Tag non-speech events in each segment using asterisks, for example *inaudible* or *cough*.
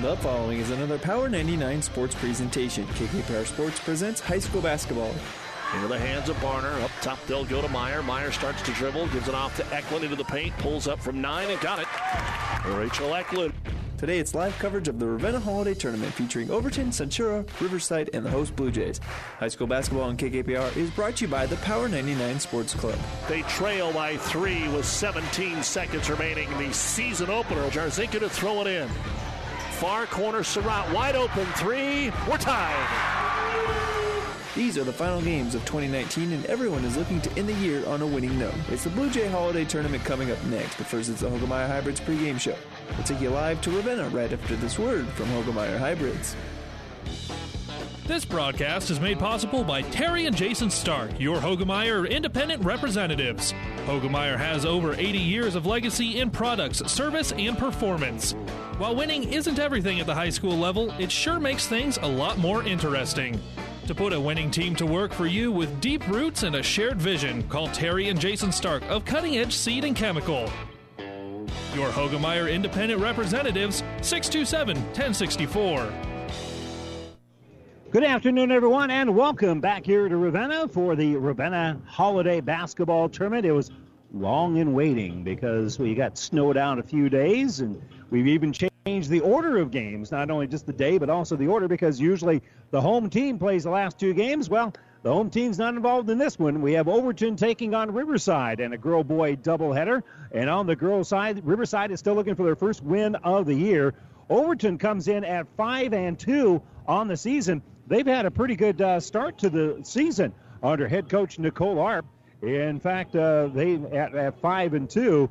The following is another Power 99 sports presentation. KKPR Sports presents high school basketball. Into the hands of Barner. Up top, they'll go to Meyer. Meyer starts to dribble, gives it off to Eklund into the paint, pulls up from nine and got it. Rachel Eklund. Today it's live coverage of the Ravenna Holiday Tournament featuring Overton, Centura, Riverside, and the host Blue Jays. High school basketball on KKPR is brought to you by the Power 99 Sports Club. They trail by three with 17 seconds remaining. The season opener. Jarzinka to throw it in. Far corner, Surratt wide open three. We're tied. These are the final games of 2019, and everyone is looking to end the year on a winning note. It's the Blue Jay Holiday Tournament coming up next, but first it's the Hoegemeyer Hybrids pregame show. We'll take you live to Ravenna right after this word from Hoegemeyer Hybrids. This broadcast is made possible by Terry and Jason Stark, your Hoegemeyer independent representatives. Hoegemeyer has over 80 years of legacy in products, service, and performance. While winning isn't everything at the high school level, it sure makes things a lot more interesting. To put a winning team to work for you with deep roots and a shared vision, call Terry and Jason Stark of Cutting Edge Seed and Chemical. Your Hoegemeyer Independent Representatives, 627 1064. Good afternoon, everyone, and welcome back here to Ravenna for the Ravenna Holiday Basketball Tournament. It was long in waiting because we got snowed out a few days, and we've even changed the order of games, not only just the day, but also the order, because usually the home team plays the last two games. Well, the home team's not involved in this one. We have Overton taking on Riverside and a girl boy doubleheader. And on the girls' side, Riverside is still looking for their first win of the year. Overton comes in at 5 and 2 on the season. They've had a pretty good uh, start to the season under head coach Nicole Arp. In fact, uh, they at, at 5 and 2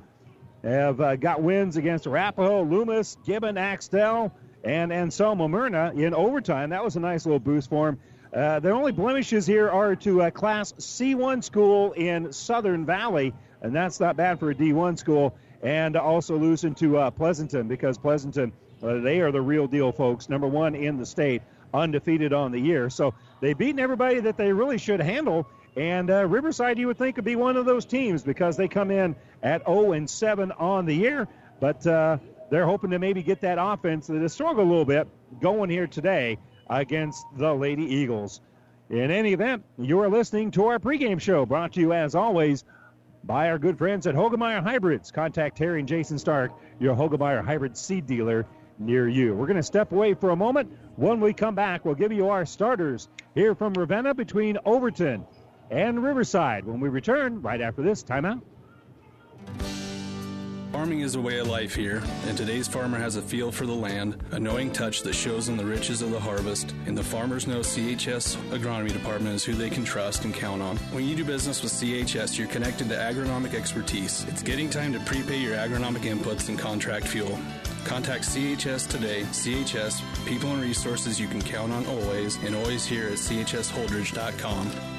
have uh, got wins against Arapahoe, Loomis, Gibbon, Axtell, and Anselmo Merna in overtime. That was a nice little boost for them. Uh, their only blemishes here are to a Class C1 school in Southern Valley, and that's not bad for a D1 school. And also losing to uh, Pleasanton because Pleasanton, uh, they are the real deal, folks. Number one in the state, undefeated on the year. So they've beaten everybody that they really should handle. And uh, Riverside, you would think, would be one of those teams because they come in at 0 and 7 on the year. But uh, they're hoping to maybe get that offense that has struggled a little bit going here today against the Lady Eagles. In any event, you are listening to our pregame show brought to you, as always, by our good friends at Hoegemeyer Hybrids. Contact Terry and Jason Stark, your Hoegemeyer Hybrid seed dealer near you. We're going to step away for a moment. When we come back, we'll give you our starters here from Ravenna between Overton and Riverside when we return right after this timeout. Farming is a way of life here, and today's farmer has a feel for the land, a knowing touch that shows in the riches of the harvest, and the farmers know CHS Agronomy Department is who they can trust and count on. When you do business with CHS, you're connected to agronomic expertise. It's getting time to prepay your agronomic inputs and contract fuel. Contact CHS today. CHS, people and resources you can count on always, and always here at chsholdridge.com.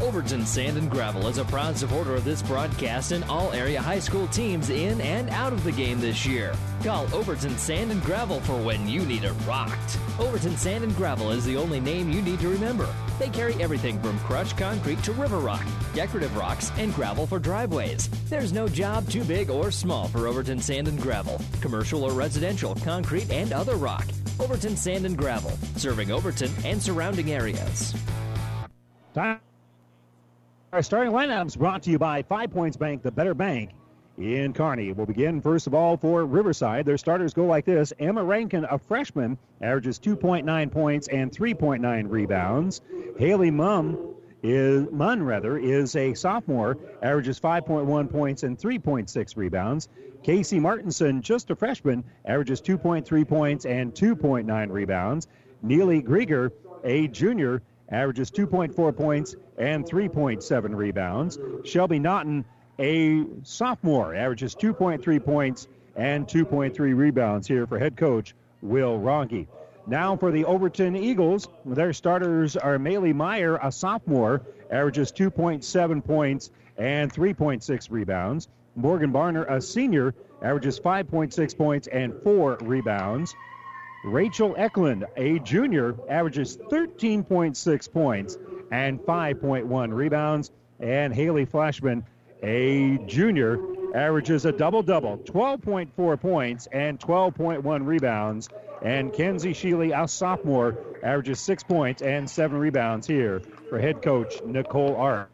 Overton Sand and Gravel is a proud supporter of this broadcast and all area high school teams in and out of the game this year. Call Overton Sand and Gravel for when you need it rocked. Overton Sand and Gravel is the only name you need to remember. They carry everything from crushed concrete to river rock, decorative rocks, and gravel for driveways. There's no job too big or small for Overton Sand and Gravel. Commercial or residential, concrete, and other rock. Overton Sand and Gravel, serving Overton and surrounding areas. Time. Our starting lineups brought to you by Five Points Bank, the better bank in Kearney. We'll begin first of all for Riverside. Their starters go like this Emma Rankin, a freshman, averages 2.9 points and 3.9 rebounds. Haley Mum is Munn rather is a sophomore, averages 5.1 points and 3.6 rebounds. Casey Martinson, just a freshman, averages 2.3 points and 2.9 rebounds. Neely Grieger, a junior, averages 2.4 points and 3.7 rebounds. Shelby Naughton, a sophomore, averages 2.3 points and 2.3 rebounds here for head coach Will Ronke. Now for the Overton Eagles, their starters are Maylee Meyer, a sophomore, averages 2.7 points and 3.6 rebounds. Morgan Barner, a senior, averages 5.6 points and 4 rebounds. Rachel Eklund, a junior, averages 13.6 points and 5.1 rebounds. And Haley Flashman, a junior, averages a double double 12.4 points and 12.1 rebounds. And Kenzie Sheely, a sophomore, averages six points and seven rebounds here for head coach Nicole Arp.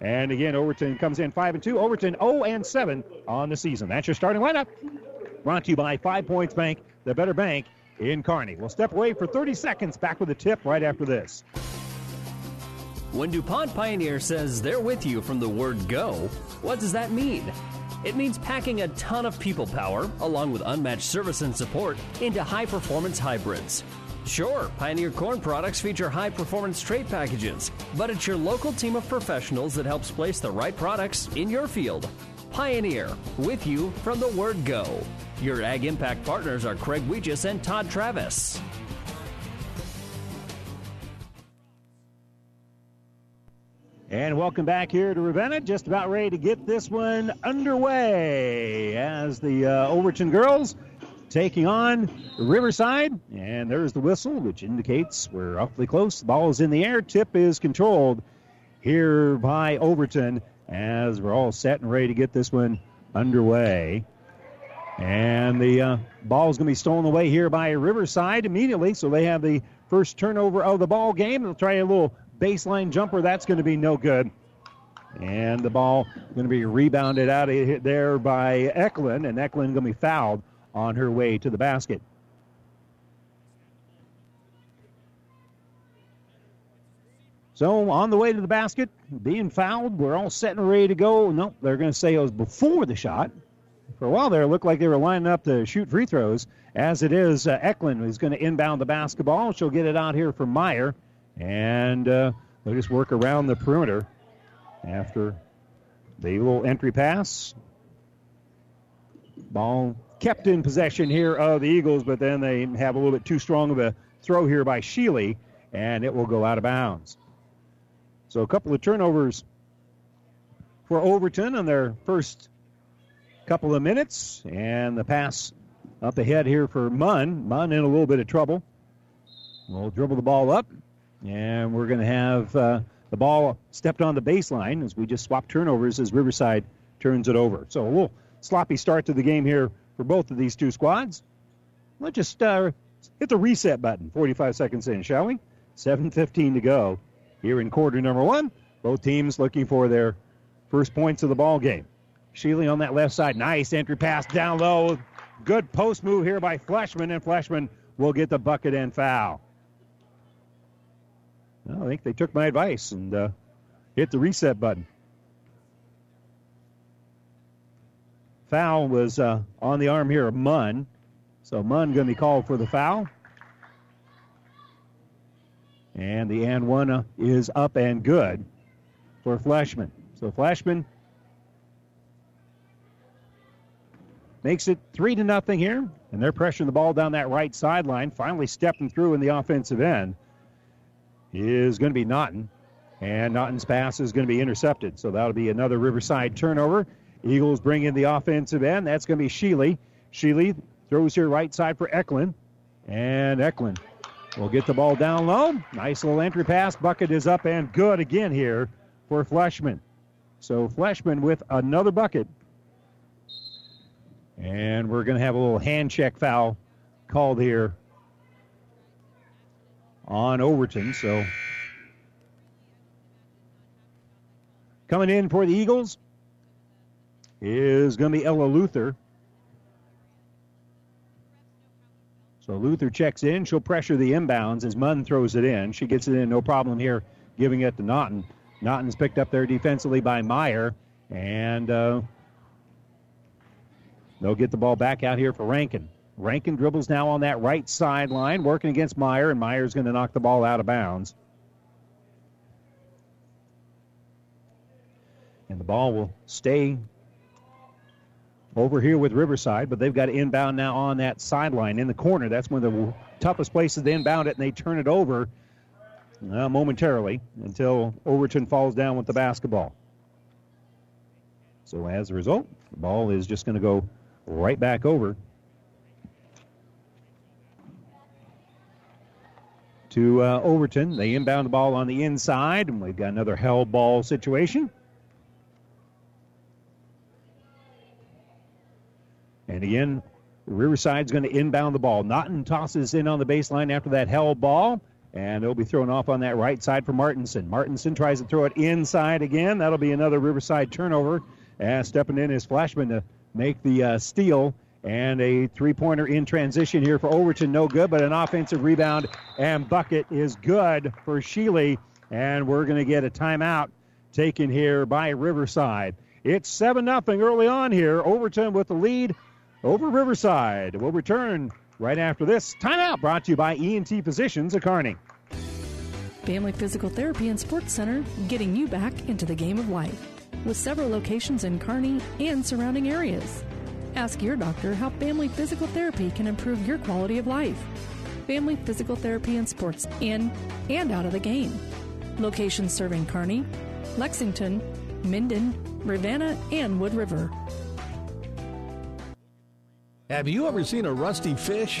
And again, Overton comes in 5 and 2. Overton 0 and 7 on the season. That's your starting lineup. Brought to you by Five Points Bank, the better bank in Kearney. We'll step away for 30 seconds. Back with a tip right after this. When DuPont Pioneer says they're with you from the word go, what does that mean? It means packing a ton of people power, along with unmatched service and support, into high performance hybrids. Sure, Pioneer Corn products feature high performance trait packages, but it's your local team of professionals that helps place the right products in your field. Pioneer, with you from the word go. Your Ag Impact partners are Craig Weegis and Todd Travis. And welcome back here to Ravenna. Just about ready to get this one underway as the uh, Overton girls taking on Riverside. And there's the whistle, which indicates we're awfully close. The ball is in the air. Tip is controlled here by Overton as we're all set and ready to get this one underway. And the uh, ball is going to be stolen away here by Riverside immediately. So they have the first turnover of the ball game. They'll try a little baseline jumper. That's going to be no good. And the ball going to be rebounded out of there by Eklund, and Eklund going to be fouled on her way to the basket. So on the way to the basket, being fouled, we're all set and ready to go. Nope, they're going to say it was before the shot. For a while there, it looked like they were lining up to shoot free throws. As it is, uh, Eklund is going to inbound the basketball. She'll get it out here for Meyer, and uh, they'll just work around the perimeter after the little entry pass. Ball kept in possession here of the Eagles, but then they have a little bit too strong of a throw here by Sheely, and it will go out of bounds. So a couple of turnovers for Overton on their first couple of minutes, and the pass up ahead here for Munn. Munn in a little bit of trouble. We'll dribble the ball up, and we're going to have uh, the ball stepped on the baseline as we just swap turnovers as Riverside turns it over. So a little sloppy start to the game here for both of these two squads. Let's just uh, hit the reset button. 45 seconds in, shall we? 7:15 to go here in quarter number one. Both teams looking for their first points of the ball game. Sheely on that left side. Nice entry pass down low. Good post move here by Fleshman, and Fleshman will get the bucket and foul. Well, I think they took my advice and uh, hit the reset button. Foul was uh, on the arm here of Munn. So Munn going to be called for the foul. And the and one uh, is up and good for Fleshman. So Fleshman makes it three to nothing here, and they're pressuring the ball down that right sideline. Finally stepping through in the offensive end is going to be Naughton, and Naughton's pass is going to be intercepted. So that'll be another Riverside turnover. Eagles bring in the offensive end. That's going to be Sheely. Sheely throws here right side for Eklund, and Eklund will get the ball down low. Nice little entry pass. Bucket is up and good again here for Fleshman. So Fleshman with another bucket. And we're going to have a little hand check foul called here on Overton. So coming in for the Eagles is going to be Ella Luther. So Luther checks in. She'll pressure the inbounds as Munn throws it in. She gets it in, no problem here, giving it to Naughton. Naughton's picked up there defensively by Meyer, and uh, they'll get the ball back out here for Rankin. Rankin dribbles now on that right sideline, working against Meyer, and Meyer's going to knock the ball out of bounds. And the ball will stay over here with Riverside, but they've got inbound now on that sideline in the corner. That's one of the toughest places to inbound it, and they turn it over uh, momentarily until Overton falls down with the basketball. So as a result, the ball is just going to go right back over to uh, Overton. They inbound the ball on the inside, and we've got another held ball situation. And again, Riverside's going to inbound the ball. Naughton tosses in on the baseline after that held ball, and it'll be thrown off on that right side for Martinson. Martinson tries to throw it inside again. That'll be another Riverside turnover. And stepping in is Flashman to make the uh, steal. And a three pointer in transition here for Overton, no good, but an offensive rebound and bucket is good for Sheely. And we're going to get a timeout taken here by Riverside. It's 7 0 early on here. Overton with the lead over Riverside. We'll return right after this. Timeout brought to you by ENT Physicians of Kearney. Family Physical Therapy and Sports Center, getting you back into the game of life. With several locations in Kearney and surrounding areas. Ask your doctor how family physical therapy can improve your quality of life. Family Physical Therapy and Sports in and out of the game. Locations serving Kearney, Lexington, Minden, Ravenna, and Wood River. Have you ever seen a rusty fish?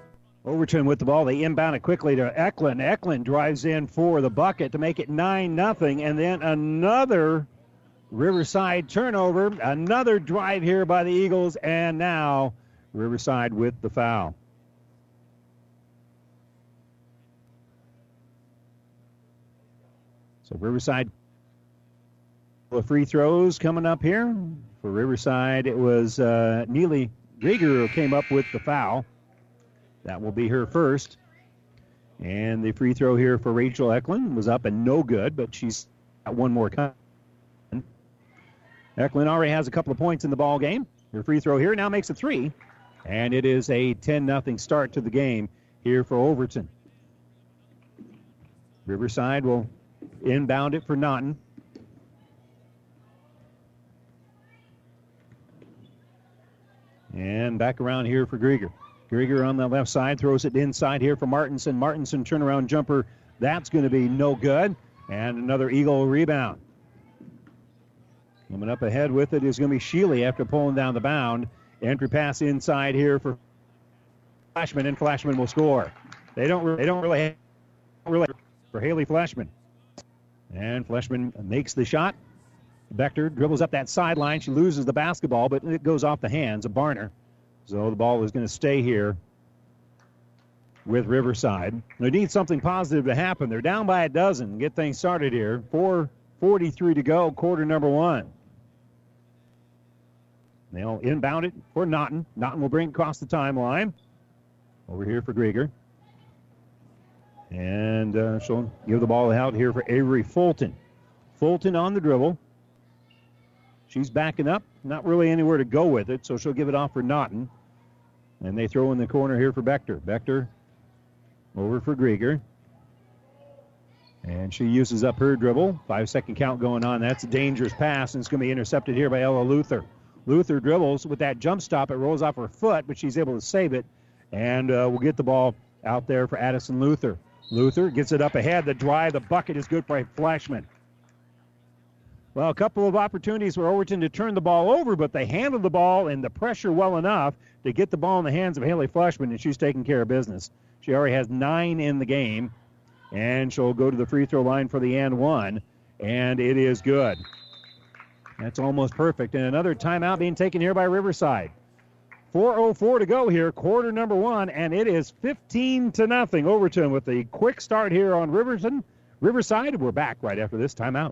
Overton with the ball. They inbound it quickly to Eklund. Eklund drives in for the bucket to make it 9 nothing, And then another Riverside turnover. Another drive here by the Eagles. And now Riverside with the foul. So Riverside, the free throws coming up here. For Riverside, it was uh, Neely Grieger who came up with the foul. That will be her first. And the free throw here for Rachel Eklund was up and no good, but she's got one more coming. Eklund already has a couple of points in the ball game. Her free throw here now makes it three, and it is a 10 0 start to the game here for Overton. Riverside will inbound it for Naughton. And back around here for Grieger. Grieger on the left side throws it inside here for Martinson. Martinson turnaround jumper. That's going to be no good. And another Eagle rebound. Coming up ahead with it is going to be Sheely after pulling down the bound. Entry pass inside here for Flashman, and Flashman will score. They don't. They don't really. Really for Haley Flashman. And Flashman makes the shot. Bechter dribbles up that sideline. She loses the basketball, but it goes off the hands of Barner. So the ball is going to stay here with Riverside. They need something positive to happen. They're down by a dozen. Get things started here. 4.43 to go, quarter number one. They'll inbound it for Naughton. Naughton will bring across the timeline. Over here for Grieger. And uh, she'll give the ball out here for Avery Fulton. Fulton on the dribble. She's backing up, not really anywhere to go with it, so she'll give it off for Naughton. And they throw in the corner here for Bechter. Bechter over for Grieger. And she uses up her dribble. Five second count going on. That's a dangerous pass, and it's going to be intercepted here by Ella Luther. Luther dribbles with that jump stop. It rolls off her foot, but she's able to save it. And uh, we'll get the ball out there for Addison Luther. Luther gets it up ahead. The drive, the bucket is good for Flashman. Well, a couple of opportunities for Overton to turn the ball over, but they handled the ball and the pressure well enough to get the ball in the hands of Haley Flashman, and she's taking care of business. She already has nine in the game, and she'll go to the free throw line for the and one, and it is good. That's almost perfect. And another timeout being taken here by Riverside. 4.04 to go here, quarter number one, and it is 15 to nothing. Overton with the quick start here on Riverton, Riverside. We're back right after this timeout.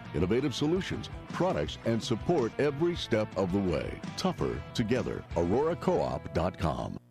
innovative solutions, products, and support every step of the way. Tougher together. Aurora Cooperative coop.com.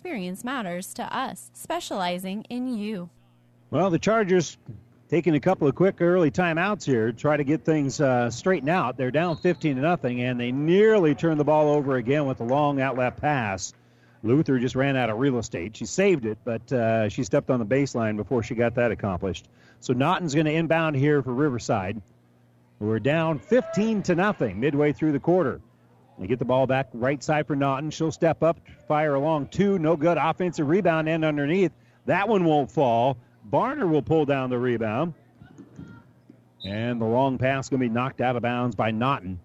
experience matters to us, specializing in you. Well, the Chargers taking a couple of quick early timeouts here, try to get things uh, straightened out. They're down 15 to nothing, and they nearly turned the ball over again with a long outlet pass. Luther just ran out of real estate. She saved it, but uh, she stepped on the baseline before she got that accomplished. So Naughton's going to inbound here for Riverside. We're down 15 to nothing midway through the quarter. They get the ball back right side for Naughton. She'll step up, fire along two. No good. Offensive rebound end underneath. That one won't fall. Barner will pull down the rebound. And the long pass going to be knocked out of bounds by Naughton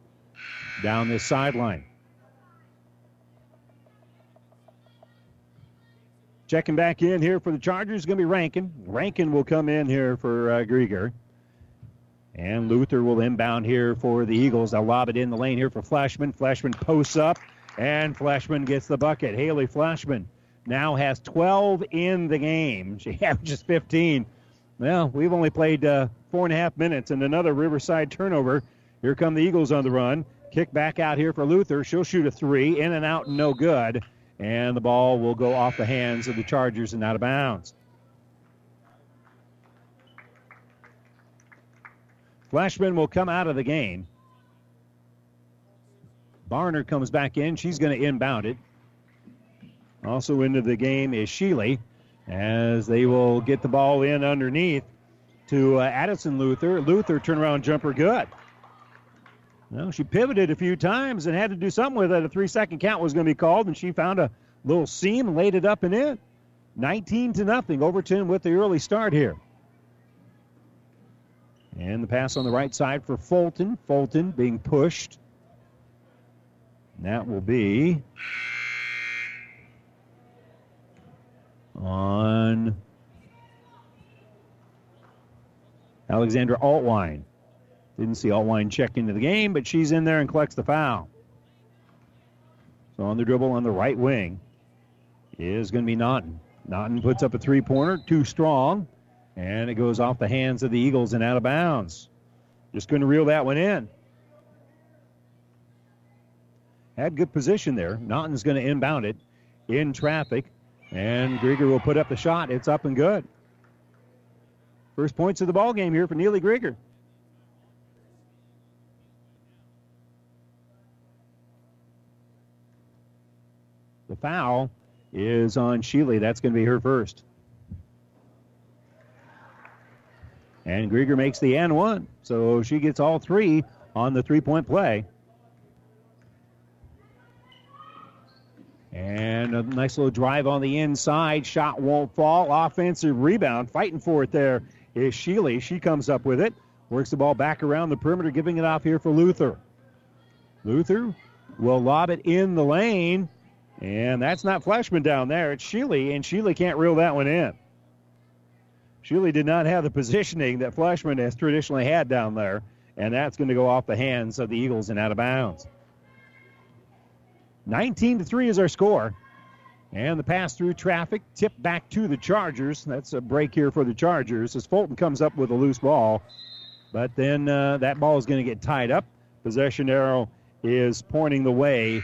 down this sideline. Checking back in here for the Chargers going to be Rankin. Rankin will come in here for uh, Grieger. And Luther will inbound here for the Eagles. They'll lob it in the lane here for Flashman. Flashman posts up, and Flashman gets the bucket. Haley Flashman now has 12 in the game. She *laughs* averages 15. Well, we've only played uh, four and a half minutes, and another Riverside turnover. Here come the Eagles on the run. Kick back out here for Luther. She'll shoot a three, in and out, no good. And the ball will go off the hands of the Chargers and out of bounds. Flashman will come out of the game. Barner comes back in. She's going to inbound it. Also into the game is Sheely as they will get the ball in underneath to uh, Addison Luther. Luther turnaround jumper good. Well, she pivoted a few times and had to do something with it. A three second count was going to be called, and she found a little seam, laid it up and in. 19 to nothing. Overton with the early start here. And the pass on the right side for Fulton. Fulton being pushed. that will be on Alexandra Altwine. Didn't see Altwine check into the game, but she's in there and collects the foul. So on the dribble on the right wing is going to be Naughton. Naughton puts up a three pointer, too strong. And it goes off the hands of the Eagles and out of bounds. Just to reel that one in. Had good position there. Naughton's going to inbound it in traffic. And Grieger will put up the shot. It's up and good. First points of the ball game here for Neely Grieger. The foul is on Sheely. That's going to be her first. And Grieger makes the N one. So she gets all three on the three point play. And a nice little drive on the inside. Shot won't fall. Offensive rebound. Fighting for it there is Sheely. She comes up with it. Works the ball back around the perimeter, giving it off here for Luther. Luther will lob it in the lane. And that's not Flashman down there. It's Sheely, and Sheely can't reel that one in. Sheely did not have the positioning that Flashman has traditionally had down there, and that's going to go off the hands of the Eagles and out of bounds. 19 to 3 is our score. And the pass through traffic tipped back to the Chargers. That's a break here for the Chargers as Fulton comes up with a loose ball. But then uh, that ball is going to get tied up. Possession arrow is pointing the way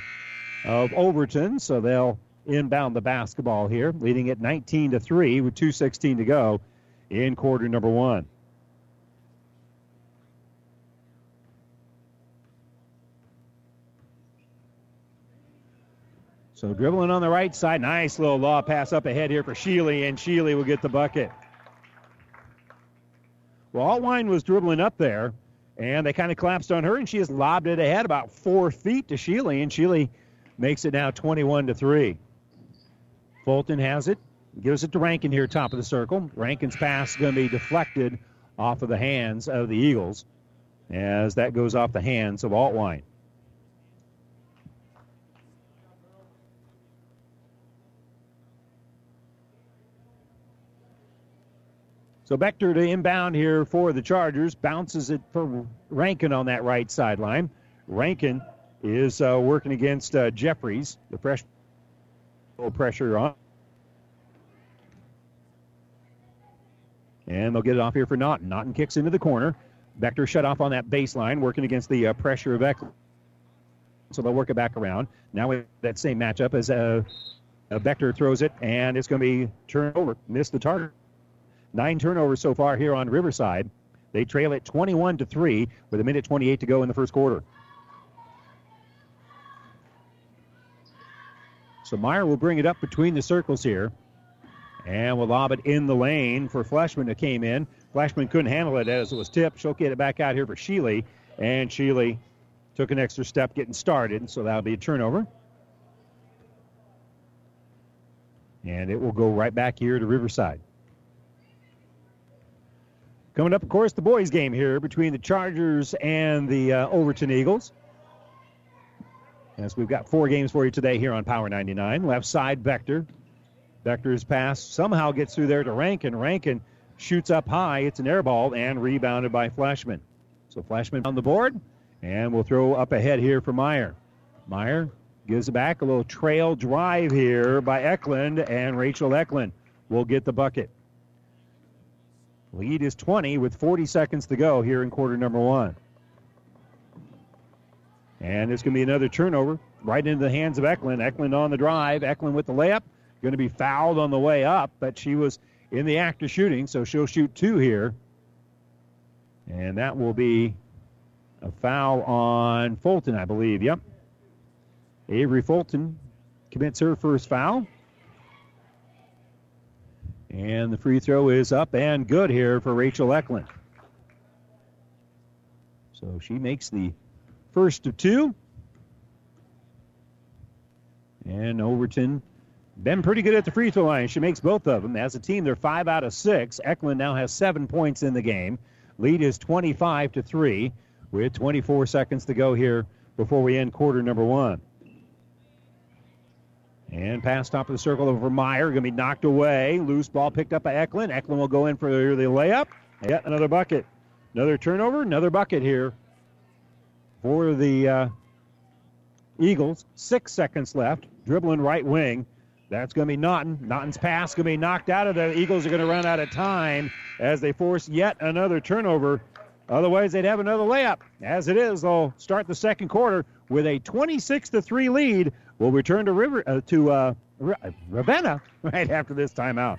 of Overton, so they'll inbound the basketball here, leading it 19 to 3 with 2.16 to go in quarter number one. So dribbling on the right side. Nice little law pass up ahead here for Sheely, and Sheely will get the bucket. Well, Altwine was dribbling up there, and they kind of collapsed on her, and she has lobbed it ahead about four feet to Sheely, and Sheely makes it now 21 to 3. Fulton has it, gives it to Rankin here, top of the circle. Rankin's pass is going to be deflected off of the hands of the Eagles as that goes off the hands of Altwine. So Bechter to inbound here for the Chargers. Bounces it for Rankin on that right sideline. Rankin is uh, working against uh, Jeffries. The fresh pressure on. And they'll get it off here for Naughton. Naughton kicks into the corner. Bechter shut off on that baseline, working against the uh, pressure of Eklund. So they'll work it back around. Now with that same matchup as uh, Bechter throws it, and it's going to be turnover. Missed the target. Nine turnovers so far here on Riverside. They trail it 21 to 3 with a minute 28 to go in the first quarter. So Meyer will bring it up between the circles here. And we'll lob it in the lane for Fleshman that came in. Fleshman couldn't handle it as it was tipped. She'll get it back out here for Sheely. And Sheely took an extra step getting started, so that'll be a turnover. And it will go right back here to Riverside. Coming up, of course, the boys' game here between the Chargers and the uh, Overton Eagles. As we've got four games for you today here on Power 99. Left side, Bechter. Bechter's pass somehow gets through there to Rankin. Rankin shoots up high. It's an air ball and rebounded by Flashman. So Flashman on the board, and we'll throw up ahead here for Meyer. Meyer gives it back. A little trail drive here by Eklund, and Rachel Eklund will get the bucket. Lead is 20 with 40 seconds to go here in quarter number one. And it's going to be another turnover right into the hands of Eklund. Eklund on the drive. Eklund with the layup. Going to be fouled on the way up, but she was in the act of shooting, so she'll shoot two here. And that will be a foul on Fulton, I believe. Yep. Avery Fulton commits her first foul. And the free throw is up and good here for Rachel Eklund. So she makes the first of two. And Overton been pretty good at the free throw line. She makes both of them. As a team, they're five out of six. Eklund now has seven points in the game. Lead is 25 to three, with 24 seconds to go here before we end quarter number one. And pass top of the circle over Meyer. Going to be knocked away. Loose ball picked up by Eklund. Eklund will go in for the layup. Yet another bucket. Another turnover. Another bucket here for the uh, Eagles. Six seconds left. Dribbling right wing. That's going to be Naughton. Naughton's pass going to be knocked out of the Eagles are going to run out of time as they force yet another turnover. Otherwise, they'd have another layup. As it is, they'll start the second quarter with a 26 to 3 lead We'll return to River uh, to uh, Ravenna *laughs* right after this timeout.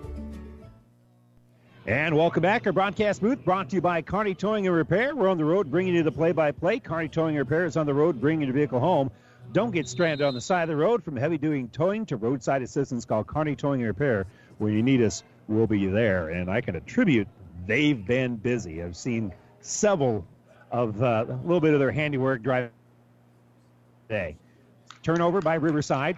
And welcome back. Our broadcast booth brought to you by Kearney Towing and Repair. We're on the road bringing you the play by play. Kearney Towing and Repair is on the road bringing your vehicle home. Don't get stranded on the side of the road. From heavy duty towing to roadside assistance, call Kearney Towing and Repair. Where you need us, we'll be there. And I can attribute they've been busy. I've seen several of uh, a little bit of their handiwork drive today. Turnover by Riverside.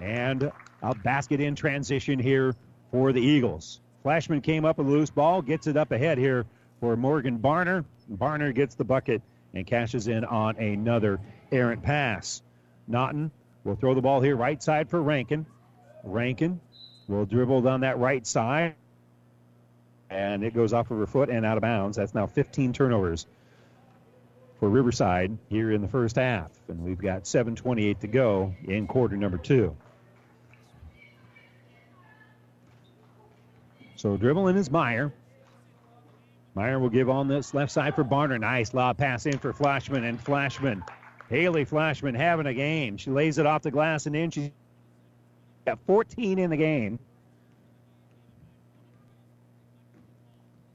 And a basket in transition here for the Eagles. Flashman came up with a loose ball, gets it up ahead here for Morgan Barner. Barner gets the bucket and cashes in on another errant pass. Naughton will throw the ball here right side for Rankin. Rankin will dribble down that right side. And it goes off of her foot and out of bounds. That's now 15 turnovers for Riverside here in the first half. And we've got 7.28 to go in quarter number two. So dribbling is Meyer. Meyer will give on this left side for Barner. Nice lob pass in for Flashman and Flashman. Haley Flashman having a game. She lays it off the glass and in. She's got 14 in the game.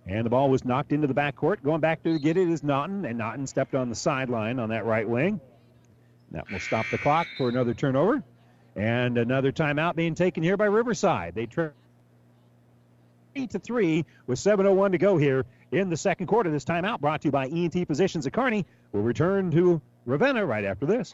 And the ball was knocked into the backcourt. Going back to get it is Naughton, and Naughton stepped on the sideline on that right wing. That will stop the clock for another turnover. And another timeout being taken here by Riverside. They trail to three with 7:01 to go here in the second quarter. This timeout brought to you by ENT Physicians at Kearney. We'll return to Ravenna right after this.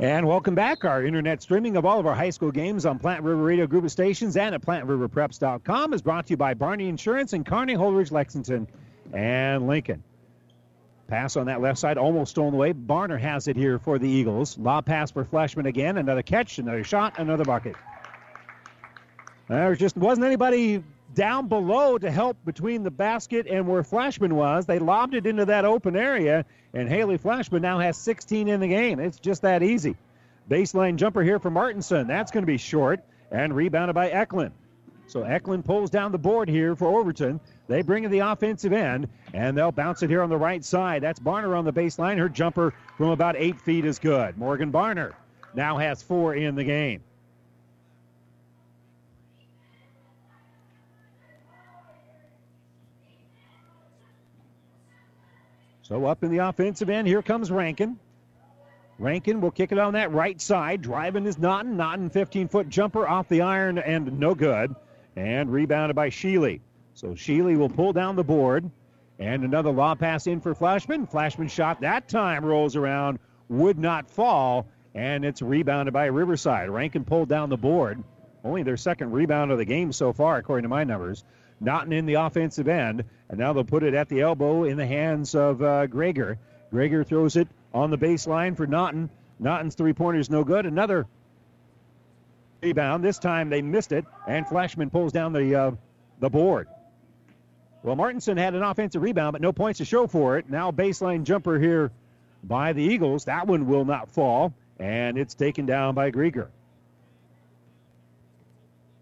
And welcome back. Our internet streaming of all of our high school games on Platte River Radio Group of Stations and at PlatteRiverPreps.com is brought to you by Barney Insurance and Kearney Holdrege, Lexington, and Lincoln. Pass on that left side, almost stolen away. Barner has it here for the Eagles. Lob pass for Flashman again. Another catch, another shot, another bucket. There just wasn't anybody down below to help between the basket and where Flashman was. They lobbed it into that open area, and Haley Flashman now has 16 in the game. It's just that easy. Baseline jumper here for Martinson. That's going to be short and rebounded by Eklund. So Eklund pulls down the board here for Overton. They bring in the offensive end, and they'll bounce it here on the right side. That's Barner on the baseline. Her jumper from about eight feet is good. Morgan Barner now has four in the game. So up in the offensive end, here comes Rankin. Rankin will kick it on that right side. Driving is Naughton. Naughton 15 foot jumper off the iron and no good. And rebounded by Sheely. So Sheely will pull down the board. And another lob pass in for Flashman. Flashman shot that time rolls around, would not fall, and it's rebounded by Riverside. Rankin pulled down the board. Only their second rebound of the game so far, according to my numbers. Naughton in the offensive end, and now they'll put it at the elbow in the hands of uh, Grieger. Grieger throws it on the baseline for Naughton. Naughton's three pointer is no good. Another rebound. This time they missed it, and Flashman pulls down the uh, the board. Well, Martinson had an offensive rebound, but no points to show for it. Now baseline jumper here by the Eagles. That one will not fall, and it's taken down by Grieger.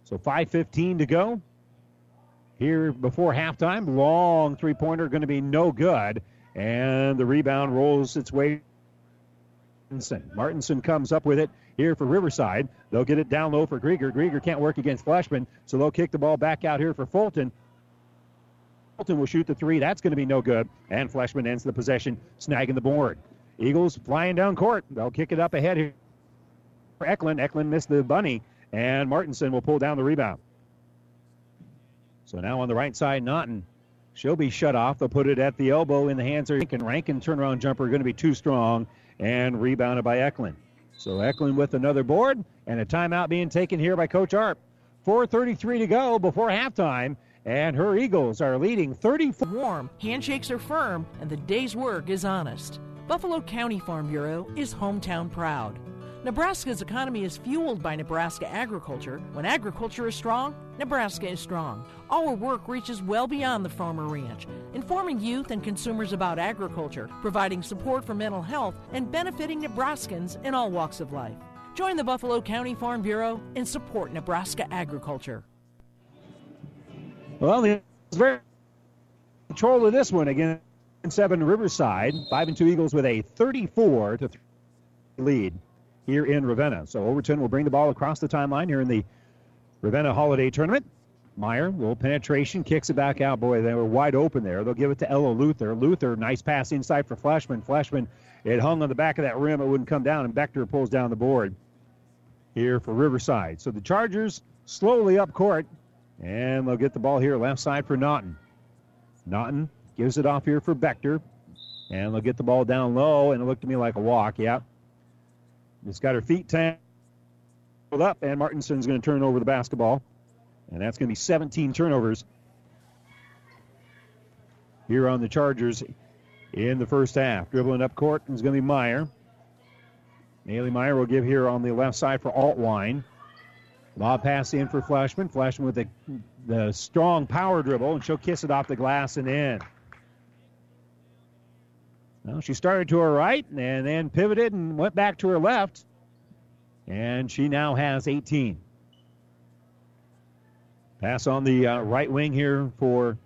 So 5:15 to go here before halftime. Long three pointer going to be no good. And the rebound rolls its way. Martinson. Martinson comes up with it here for Riverside. They'll get it down low for Grieger. Grieger can't work against Flashman, so they'll kick the ball back out here for Fulton. Fulton will shoot the three. That's going to be no good. And Fleshman ends the possession, snagging the board. Eagles flying down court. They'll kick it up ahead here for Eklund. Eklund missed the bunny, and Martinson will pull down the rebound. So now on the right side, Naughton. She'll be shut off. They'll put it at the elbow in the hands of Rankin. Rankin turnaround jumper going to be too strong and rebounded by Eklund. So Eklund with another board and a timeout being taken here by Coach Arp. 4.33 to go before halftime. And her Eagles are leading 34. Warm, handshakes are firm, and the day's work is honest. Buffalo County Farm Bureau is hometown proud. Nebraska's economy is fueled by Nebraska agriculture. When agriculture is strong, Nebraska is strong. Our work reaches well beyond the farmer ranch, informing youth and consumers about agriculture, providing support for mental health, and benefiting Nebraskans in all walks of life. Join the Buffalo County Farm Bureau and support Nebraska agriculture. Well, the very control of this one again. Seven Riverside, five and two Eagles with a 34 to three lead here in Ravenna. So Overton will bring the ball across the timeline here in the Ravenna Holiday Tournament. Meyer, little penetration, kicks it back out. Boy, they were wide open there. They'll give it to Ella Luther. Luther, nice pass inside for Fleshman. Fleshman, it hung on the back of that rim. It wouldn't come down, and Bechter pulls down the board here for Riverside. So the Chargers slowly up court, and they'll get the ball here left side for Naughton. Naughton gives it off here for Bechter, and they'll get the ball down low, and it looked to me like a walk. Yep. It's got her feet tangled up, and Martinson's going to turn over the basketball. And that's going to be 17 turnovers here on the Chargers in the first half. Dribbling up court is going to be Meyer. Haley Meyer will give here on the left side for Altwine. Lob pass in for Flashman. Flashman with the, the strong power dribble, and she'll kiss it off the glass and in. Well, she started to her right and then pivoted and went back to her left. And she now has 18. Pass on the uh, right wing here for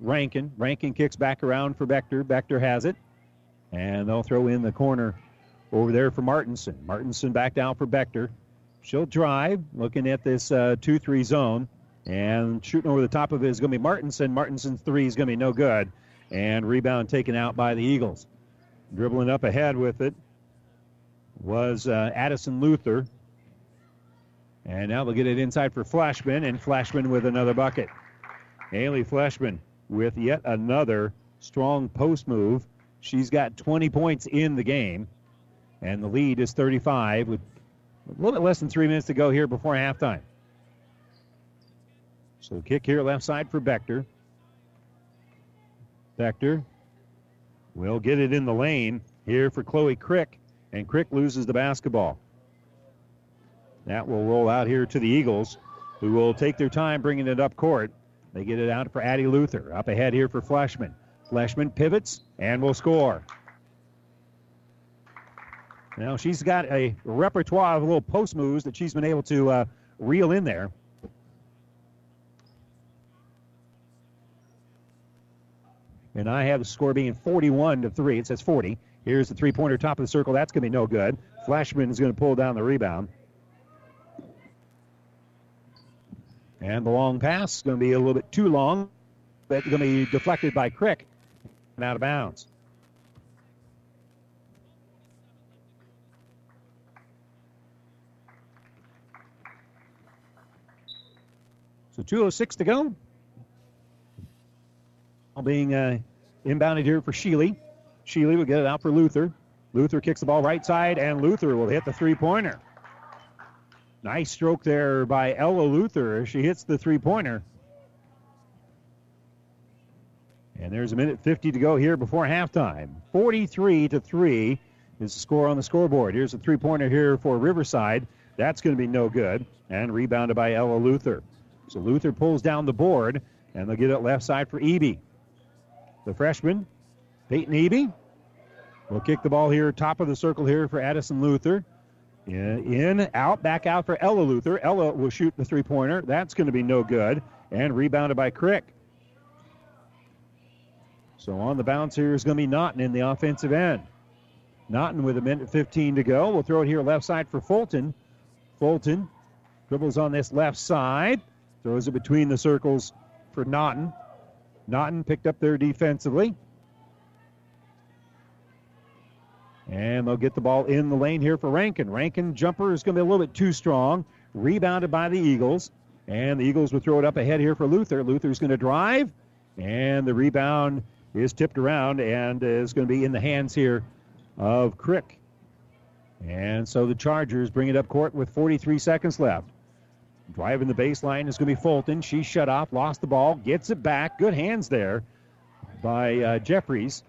Rankin. Rankin kicks back around for Bechter. Bechter has it. And they'll throw in the corner over there for Martinson. Martinson back down for Bechter. She'll drive, looking at this uh, 2 3 zone. And shooting over the top of it is going to be Martinson. Martinson's three is going to be no good. And rebound taken out by the Eagles. Dribbling up ahead with it was uh, Addison Luther. And now they'll get it inside for Flashman, and Flashman with another bucket. Haley Flashman with yet another strong post move. She's got 20 points in the game, and the lead is 35 with a little bit less than three minutes to go here before halftime. So kick here left side for Bechter. Bechter will get it in the lane here for Chloe Crick, and Crick loses the basketball. That will roll out here to the Eagles, who will take their time bringing it up court. They get it out for Addie Luther. Up ahead here for Fleshman. Fleshman pivots and will score. Now she's got a repertoire of little post moves that she's been able to uh, reel in there. And I have the score being 41 to 3. It says 40. Here's the three pointer top of the circle. That's going to be no good. Flashman is going to pull down the rebound. And the long pass is going to be a little bit too long, but going to be deflected by Crick and out of bounds. So 2.06 to go. All being uh, inbounded here for Sheely. Sheely will get it out for Luther. Luther kicks the ball right side, and Luther will hit the three pointer. Nice stroke there by Ella Luther as she hits the three pointer. And there's a minute 50 to go here before halftime. 43 to 3 is the score on the scoreboard. Here's a three pointer here for Riverside. That's going to be no good. And rebounded by Ella Luther. So Luther pulls down the board, and they'll get it left side for Eby. The freshman, Peyton Eby, will kick the ball here, top of the circle here for Addison Luther. In, out, back out for Ella Luther. Ella will shoot the three pointer. That's going to be no good. And rebounded by Crick. So on the bounce here is going to be Naughton in the offensive end. Naughton with a minute 15 to go. We'll throw it here left side for Fulton. Fulton dribbles on this left side. Throws it between the circles for Naughton. Naughton picked up there defensively. And they'll get the ball in the lane here for Rankin. Rankin jumper is going to be a little bit too strong. Rebounded by the Eagles. And the Eagles will throw it up ahead here for Luther. Luther's going to drive. And the rebound is tipped around and is going to be in the hands here of Crick. And so the Chargers bring it up court with 43 seconds left. Driving the baseline is going to be Fulton. She shut off, lost the ball, gets it back. Good hands there by uh, Jeffries.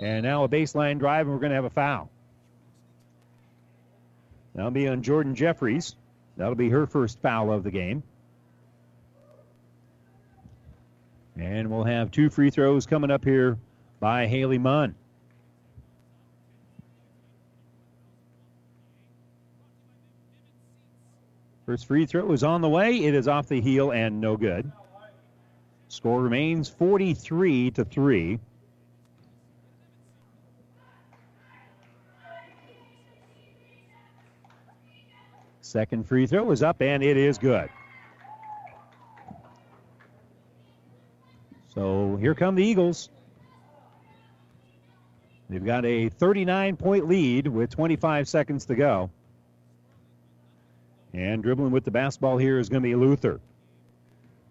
And now a baseline drive, and we're going to have a foul. That'll be on Jordan Jeffries. That'll be her first foul of the game. And we'll have two free throws coming up here by Haley Munn. First free throw is on the way. It is off the heel and no good. Score remains 43 to 3. Second free throw is up, and it is good. So here come the Eagles. They've got a 39 point lead with 25 seconds to go. And dribbling with the basketball here is going to be Luther.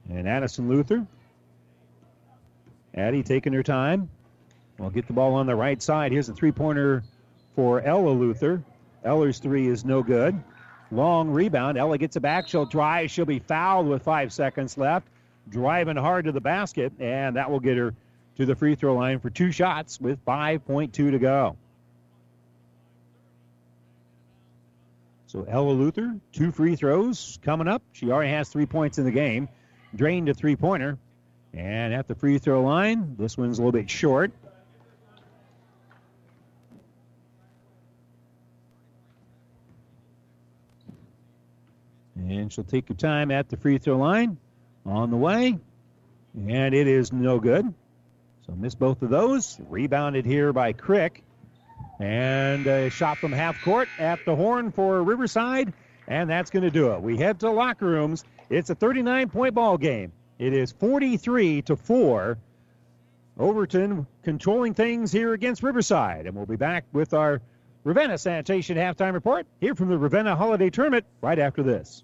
And Addison Luther. Addie taking her time. We'll get the ball on the right side. Here's a three pointer for Ella Luther. Ella's three is no good. Long rebound. Ella gets it back. She'll drive. She'll be fouled with five seconds left. Driving hard to the basket, and that will get her to the free throw line for two shots with 5.2 to go. So Ella Luther, two free throws coming up. She already has three points in the game. Drained a three pointer. And at the free throw line, this one's a little bit short. And she'll take her time at the free throw line on the way. And it is no good. So missed both of those. Rebounded here by Crick. And a shot from half court at the horn for Riverside. And that's going to do it. We head to locker rooms. It's a 39 point ball game. It is 43 to 4. Overton controlling things here against Riverside. And we'll be back with our Ravenna Sanitation halftime report here from the Ravenna Holiday Tournament right after this.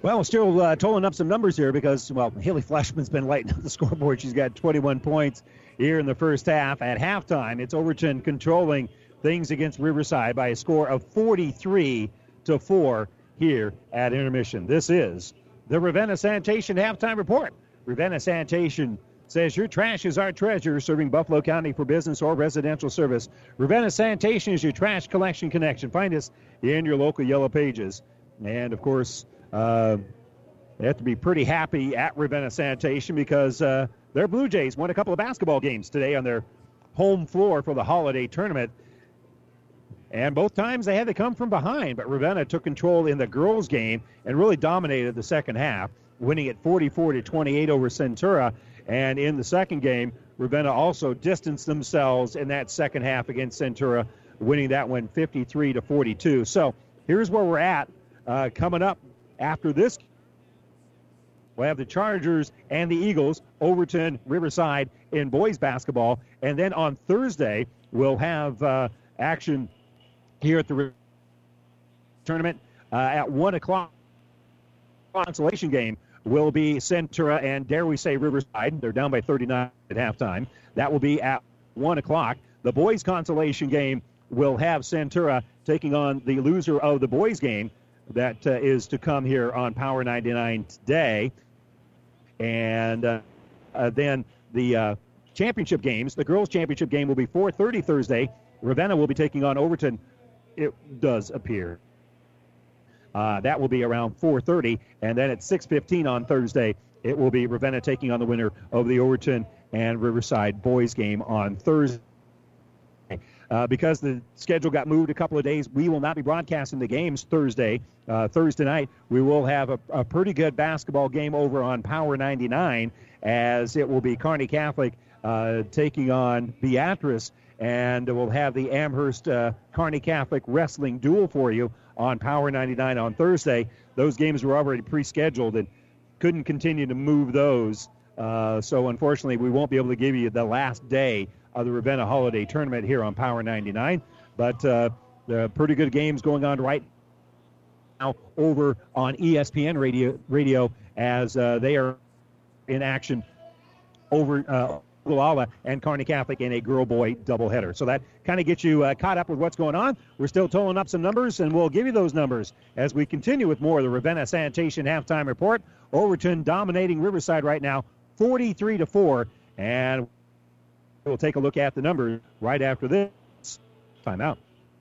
Well, still uh, tolling up some numbers here because, well, Haley Fleshman's been lighting up the *laughs* scoreboard. She's got 21 points here in the first half. At halftime, it's Overton controlling things against Riverside by a score of 43 to 4 here at intermission. This is the Ravenna Sanitation halftime report. Ravenna Sanitation says your trash is our treasure, serving Buffalo County for business or residential service. Ravenna Sanitation is your trash collection connection. Find us in your local yellow pages. And of course, uh, they have to be pretty happy at Ravenna Sanitation because uh, their Blue Jays won a couple of basketball games today on their home floor for the holiday tournament. And both times they had to come from behind, but Ravenna took control in the girls' game and really dominated the second half, winning at 44 to 28 over Centura. And in the second game, Ravenna also distanced themselves in that second half against Centura, winning that one 53 to 42. So here's where we're at uh, coming up after this. We'll have the Chargers and the Eagles, Overton, Riverside in boys basketball. And then on Thursday, we'll have uh, action here at the tournament uh, at 1 o'clock. Consolation game will be Centura and dare we say Riverside. They're down by 39 at halftime. That will be at 1 o'clock. The boys' consolation game will have Centura taking on the loser of the boys' game that uh, is to come here on Power 99 today. And uh, uh, then the uh, championship games, the girls' championship game will be 4:30 Thursday. Ravenna will be taking on Overton. It does appear. Uh, that will be around 4:30, and then at 6:15 on Thursday, it will be Ravenna taking on the winner of the Overton and Riverside boys game on Thursday. Uh, because the schedule got moved a couple of days, we will not be broadcasting the games Thursday. Uh, Thursday night, we will have a, a, pretty good basketball game over on Power 99, as it will be Kearney Catholic uh, taking on Beatrice, and we'll have the Amherst uh, Kearney Catholic wrestling duel for you on Power 99 on Thursday. Those games were already pre-scheduled and couldn't continue to move those. Uh, so unfortunately, we won't be able to give you the last day of the Ravenna Holiday Tournament here on Power 99. But uh, pretty good games going on right now over on ESPN radio radio as uh, they are in action over uh, and Kearney Catholic in a girl boy doubleheader. So that kind of gets you uh, caught up with what's going on. We're still tolling up some numbers, and we'll give you those numbers as we continue with more of the Ravenna Sanitation halftime report. Overton dominating Riverside right now, 43 to 4. And we'll take a look at the numbers right after this. Time out.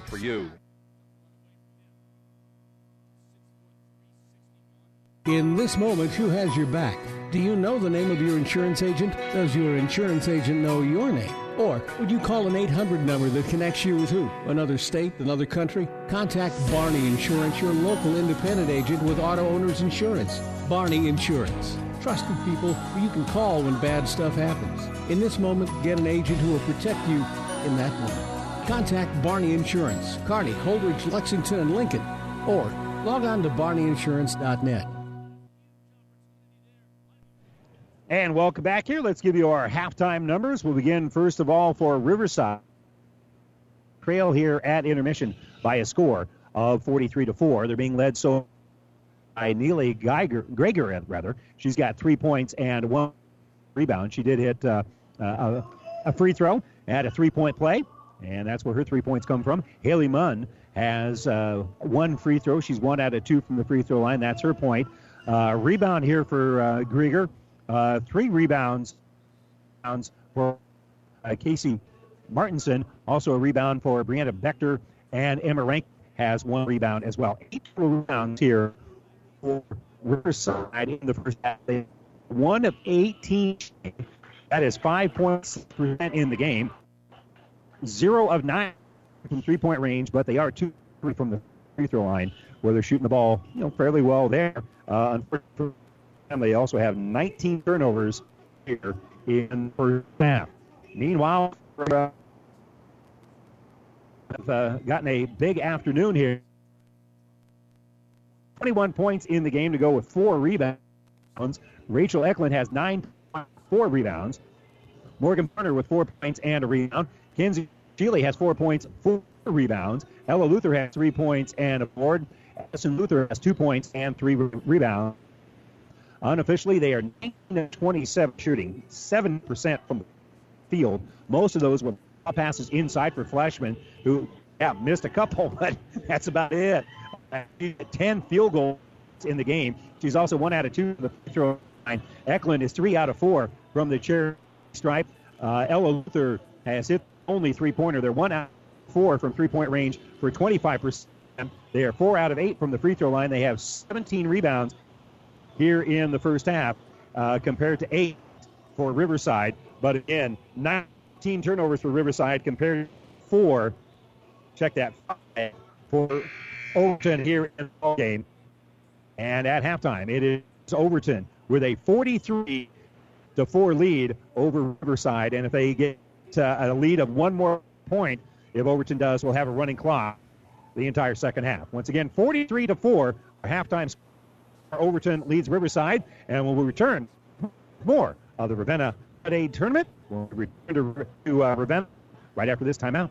for you. In this moment, who has your back? Do you know the name of your insurance agent? Does your insurance agent know your name? Or would you call an 800 number that connects you with who? Another state? Another country? Contact Barney Insurance, your local independent agent with auto owners insurance. Barney Insurance. Trusted people who you can call when bad stuff happens. In this moment, get an agent who will protect you in that moment. Contact Barney Insurance, Kearney, Holdrege, Lexington, and Lincoln, or log on to barneyinsurance.net. And welcome back here. Let's give you our halftime numbers. We'll begin first of all for Riverside. Trail here at intermission by a score of 43 to 4. They're being led so by Neely Geiger, Grieger, rather. She's got three points and one rebound. She did hit uh, uh, a free throw, had a three point play, and that's where her three points come from. Haley Munn has uh, one free throw. She's one out of two from the free throw line. That's her point. Uh, rebound here for uh, Grieger. Uh, three rebounds for uh, Casey Martinson. Also a rebound for Brianna Bechter. And Emma Rank has one rebound as well. Eight rebounds here for Riverside in the first half. One of 18. That is 5.6% in the game. Zero of nine from three point range, but they are two from the free throw line where they're shooting the ball you know, fairly well there. Uh, unfortunately, they also have 19 turnovers here in the first half. Meanwhile, have uh, gotten a big afternoon here. 21 points in the game to go with four rebounds. Rachel Eklund has nine, four rebounds. Morgan Turner with four points and a rebound. Kenzie Sheely has four points, four rebounds. Ella Luther has three points and a board. Addison Luther has two points and three re- rebounds. Unofficially, they are 19 27 shooting, 7% from the field. Most of those were passes inside for Fleshman, who yeah, missed a couple, *laughs* but that's about it. 10 field goals in the game. She's also one out of two from the free throw line. Eklund is three out of four from the chair stripe. Uh, Ella Luther has hit only three pointer. They're one out of four from three point range for 25%. They are four out of eight from the free throw line. They have 17 rebounds here in the first half uh, compared to eight for Riverside. But again, 19 turnovers for Riverside compared to four. Check that for Overton here in the game. And at halftime, it is Overton with a 43 to four lead over Riverside. And if they get uh, a lead of one more point, if Overton does, we'll have a running clock the entire second half. Once again, 43 to four, halftime score. Overton leads Riverside, and when we return, more of the Ravenna Day Tournament. We'll return to, to uh, Ravenna right after this timeout.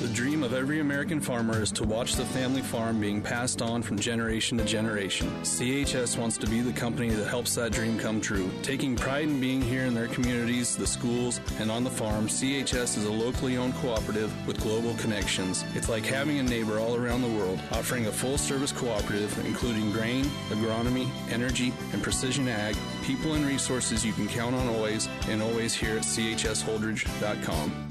The dream of every American farmer is to watch the family farm being passed on from generation to generation. CHS wants to be the company that helps that dream come true. Taking pride in being here in their communities, the schools, and on the farm, CHS is a locally owned cooperative with global connections. It's like having a neighbor all around the world, offering a full service cooperative including grain, agronomy, energy, and precision ag, people and resources you can count on always, and always here at chsholdridge.com.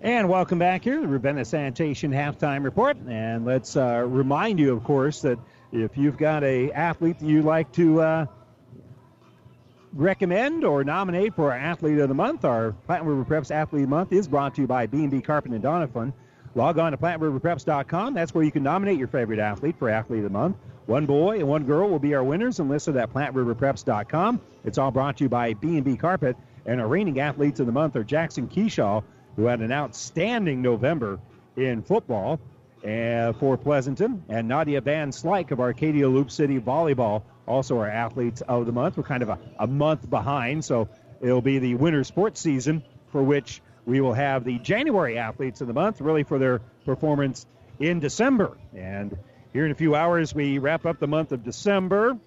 And welcome back here, to the Ravenna Sanitation halftime report. And let's uh, remind you, of course, that if you've got a athlete that you like to uh, recommend or nominate for our athlete of the month, our Platte River Preps athlete of the month is brought to you by B&B Carpet and Donovan. Log on to PlatteRiverPreps.com. That's where you can nominate your favorite athlete for athlete of the month. One boy and one girl will be our winners and listed at PlatteRiverPreps.com. It's all brought to you by B&B Carpet. And our reigning athletes of the month are Jackson Keyshaw, who had an outstanding November in football uh, for Pleasanton, and Nadia Van Slyke of Arcadia Loop City Volleyball, also our athletes of the month. We're kind of a, a month behind, so it'll be the winter sports season for which we will have the January athletes of the month, really for their performance in December. And here in a few hours, we wrap up the month of December.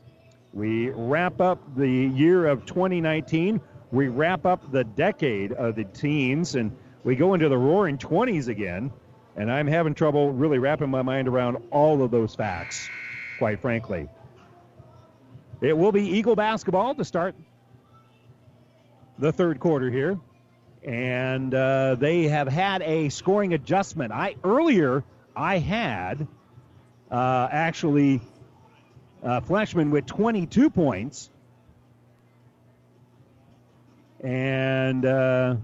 We wrap up the year of 2019. We wrap up the decade of the teens, and we go into the roaring 20s again. And I'm having trouble really wrapping my mind around all of those facts, quite frankly. It will be Eagle basketball to start the third quarter here and uh, they have had a scoring adjustment. I earlier I had uh, actually uh, Fleshman with 22 points, and uh,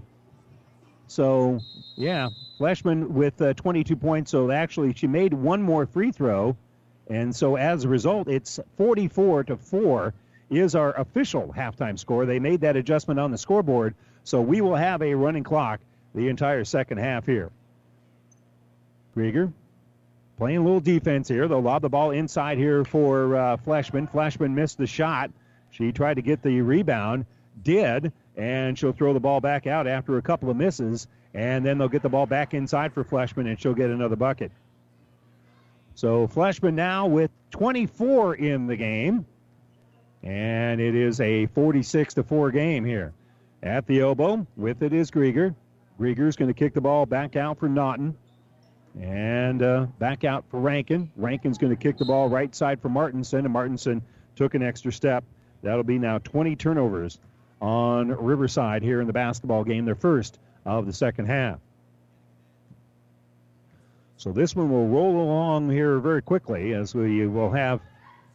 so yeah, Fleshman with uh, 22 points. So actually, she made one more free throw, and so as a result, it's 44 to four is our official halftime score. They made that adjustment on the scoreboard. So we will have a running clock the entire second half here. Grieger playing a little defense here. They'll lob the ball inside here for uh, Fleshman. Fleshman missed the shot. She tried to get the rebound, did, and she'll throw the ball back out after a couple of misses. And then they'll get the ball back inside for Fleshman, and she'll get another bucket. So Fleshman now with 24 in the game. And it is a 46 to 4 game here. At the elbow, with it is Grieger. Grieger's going to kick the ball back out for Naughton. And uh, back out for Rankin. Rankin's going to kick the ball right side for Martinson, and Martinson took an extra step. That'll be now 20 turnovers on Riverside here in the basketball game, their first of the second half. So this one will roll along here very quickly as we will have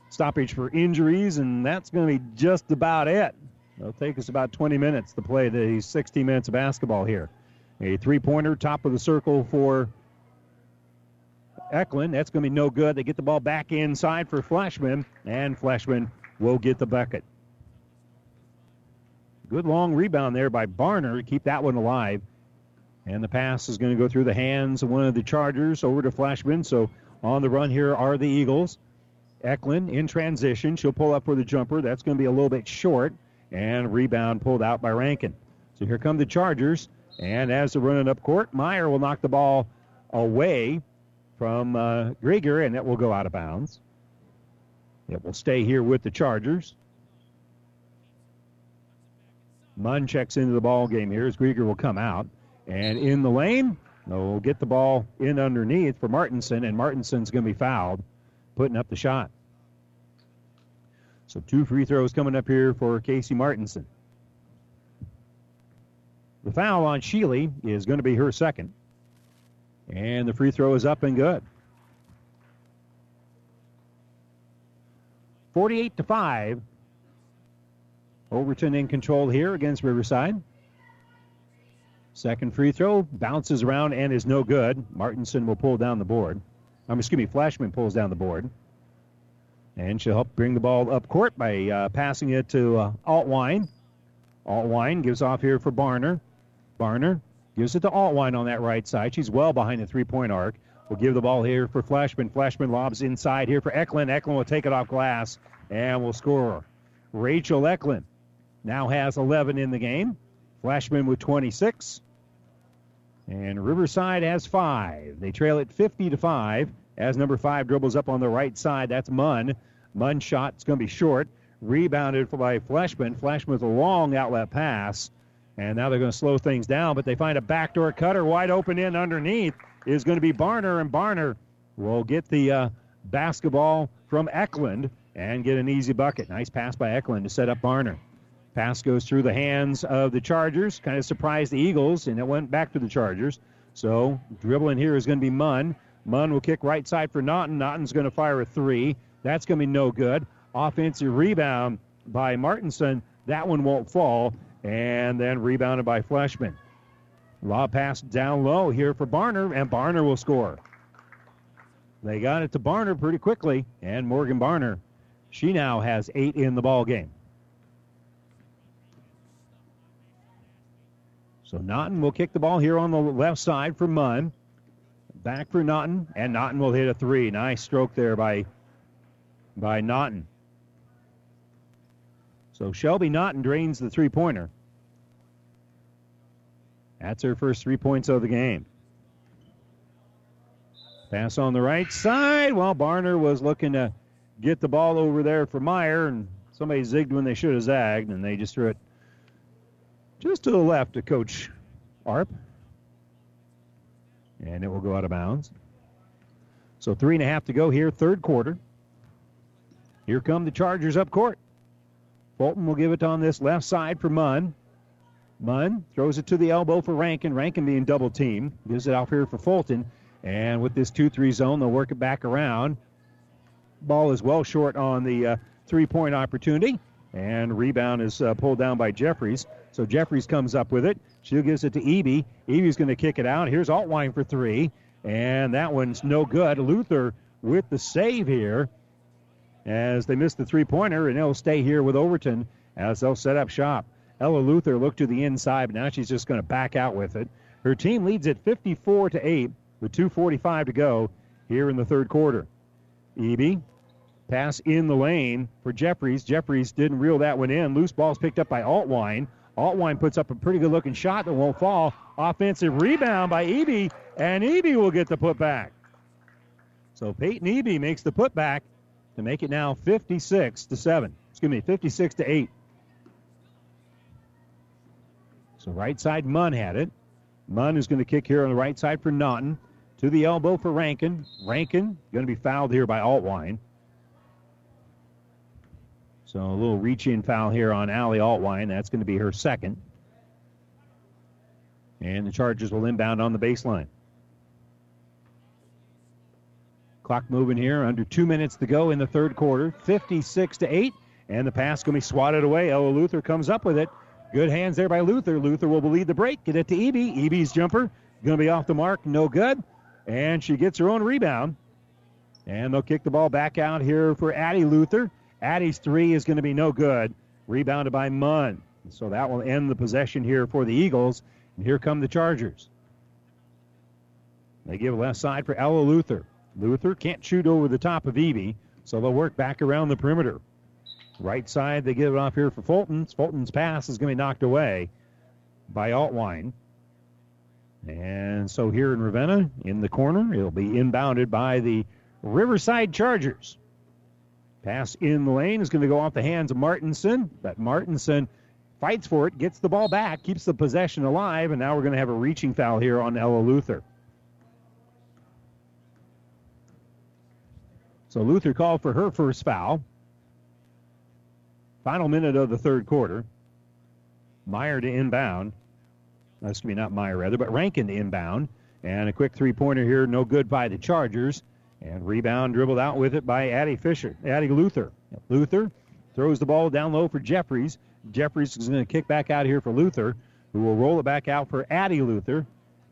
stoppage for injuries, and that's going to be just about it. It'll take us about 20 minutes to play the 60 minutes of basketball here. A three pointer, top of the circle for Eklund. That's going to be no good. They get the ball back inside for Fleshman, and Fleshman will get the bucket. Good long rebound there by Barner to keep that one alive. And the pass is going to go through the hands of one of the Chargers over to Fleshman. So on the run here are the Eagles. Eklund in transition. She'll pull up for the jumper. That's going to be a little bit short and rebound pulled out by Rankin. So here come the Chargers, and as they're running up court, Meyer will knock the ball away from uh, Grieger, and it will go out of bounds. It will stay here with the Chargers. Munn checks into the ball game here as Grieger will come out. And in the lane, they'll get the ball in underneath for Martinson, and Martinson's going to be fouled, putting up the shot. So two free throws coming up here for Casey Martinson. The foul on Sheely is going to be her second. And the free throw is up and good. 48 to 5. Overton in control here against Riverside. Second free throw bounces around and is no good. Martinson will pull down the board. Um, excuse me, Flashman pulls down the board. And she'll help bring the ball up court by uh, passing it to uh, Altwine. Altwine gives off here for Barner. Barner gives it to Altwine on that right side. She's well behind the three point arc. We'll give the ball here for Flashman. Flashman lobs inside here for Eklund. Eklund will take it off glass and will score. Rachel Eklund now has 11 in the game. Flashman with 26. And Riverside has five. They trail it 50 to 5 as number five dribbles up on the right side. That's Munn. Munn shot is going to be short. Rebounded by Flashman. Flashman with a long outlet pass. And now they're going to slow things down, but they find a backdoor cutter wide open in underneath is going to be Barner, and Barner will get the uh, basketball from Eklund and get an easy bucket. Nice pass by Eklund to set up Barner. Pass goes through the hands of the Chargers, kind of surprised the Eagles, and it went back to the Chargers. So dribbling here is going to be Munn. Munn will kick right side for Naughton. Naughton's going to fire a three. That's going to be no good. Offensive rebound by Martinson. That one won't fall. And then rebounded by Fleshman. Law pass down low here for Barner, and Barner will score. They got it to Barner pretty quickly, and Morgan Barner, she now has eight in the ball game. So Naughton will kick the ball here on the left side for Munn. Back for Naughton, and Naughton will hit a three. Nice stroke there by by Naughton. So Shelby Naughton drains the three pointer. That's her first three points of the game. Pass on the right side. Well, Barner was looking to get the ball over there for Meyer, and somebody zigged when they should have zagged, and they just threw it just to the left to Coach Arp. And it will go out of bounds. So three and a half to go here, third quarter. Here come the Chargers up court. Fulton will give it on this left side for Munn. Munn throws it to the elbow for Rankin. Rankin being double teamed. Gives it out here for Fulton. And with this 2 3 zone, they'll work it back around. Ball is well short on the uh, three point opportunity. And rebound is uh, pulled down by Jeffries. So Jeffries comes up with it. She gives it to Eby. Eby's going to kick it out. Here's Altwine for three. And that one's no good. Luther with the save here as they miss the three pointer, and they'll stay here with Overton as they'll set up shop. Ella Luther looked to the inside, but now she's just going to back out with it. Her team leads at 54 to 8 with 2:45 to go here in the third quarter. Eby pass in the lane for Jeffries. Jeffries didn't reel that one in. Loose ball's picked up by Altwine. Altwine puts up a pretty good looking shot that won't fall. Offensive rebound by Eby, and Eby will get the putback. So Peyton Eby makes the putback to make it now 56 to 7. Excuse me, 56 to 8. So right side, Munn had it. Munn is going to kick here on the right side for Naughton. To the elbow for Rankin. Rankin going to be fouled here by Altwine. So a little reach in foul here on Allie Altwine. That's going to be her second. And the Chargers will inbound on the baseline. Clock moving here. Under two minutes to go in the third quarter. 56 to 8. And the pass going to be swatted away. Ella Luther comes up with it. Good hands there by Luther. Luther will lead the break. Get it to Eby. Eby's jumper going to be off the mark. No good. And she gets her own rebound. And they'll kick the ball back out here for Addie Luther. Addie's three is going to be no good. Rebounded by Munn. So that will end the possession here for the Eagles. And here come the Chargers. They give left side for Ella Luther. Luther can't shoot over the top of Eby, so they'll work back around the perimeter. Right side, they give it off here for Fulton. Fulton's pass is going to be knocked away by Altwine. And so here in Ravenna, in the corner, it'll be inbounded by the Riverside Chargers. Pass in the lane is going to go off the hands of Martinson, but Martinson fights for it, gets the ball back, keeps the possession alive, and now we're going to have a reaching foul here on Ella Luther. So Luther called for her first foul. Final minute of the third quarter. Meyer to inbound. Excuse me, not Meyer, rather, but Rankin to inbound. And a quick three pointer here, no good by the Chargers. And rebound dribbled out with it by Addie Fisher, Addie Luther. Luther throws the ball down low for Jeffries. Jeffries is going to kick back out here for Luther. who will roll it back out for Addie Luther.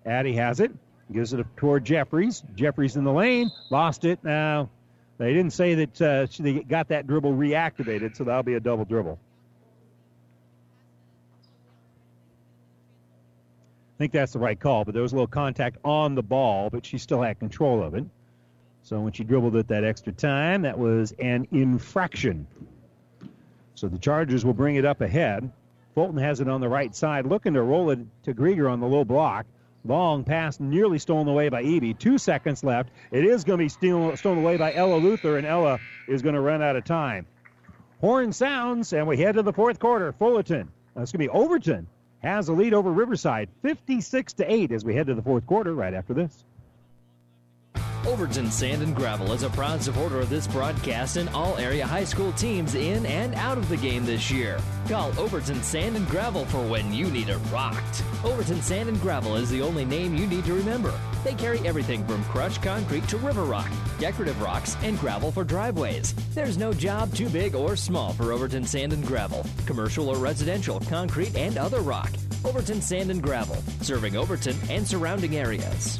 Addie has it, gives it toward Jeffries. Jeffries in the lane, lost it. Now, they didn't say that uh, they got that dribble reactivated, so that'll be a double dribble. I think that's the right call, but there was a little contact on the ball, but she still had control of it. So when she dribbled it that extra time, that was an infraction. So the Chargers will bring it up ahead. Fulton has it on the right side, looking to roll it to Grieger on the low block. Long pass nearly stolen away by Evie. Two seconds left. It is going to be stolen, stolen away by Ella Luther, and Ella is going to run out of time. Horn sounds, and we head to the fourth quarter. Fullerton, that's going to be Overton, has a lead over Riverside, 56 to 8 as we head to the fourth quarter right after this. Overton Sand and Gravel is a proud supporter of this broadcast and all area high school teams in and out of the game this year. Call Overton Sand and Gravel for when you need it rocked. Overton Sand and Gravel is the only name you need to remember. They carry everything from crushed concrete to river rock, decorative rocks, and gravel for driveways. There's no job too big or small for Overton Sand and Gravel, commercial or residential, concrete, and other rock. Overton Sand and Gravel, serving Overton and surrounding areas.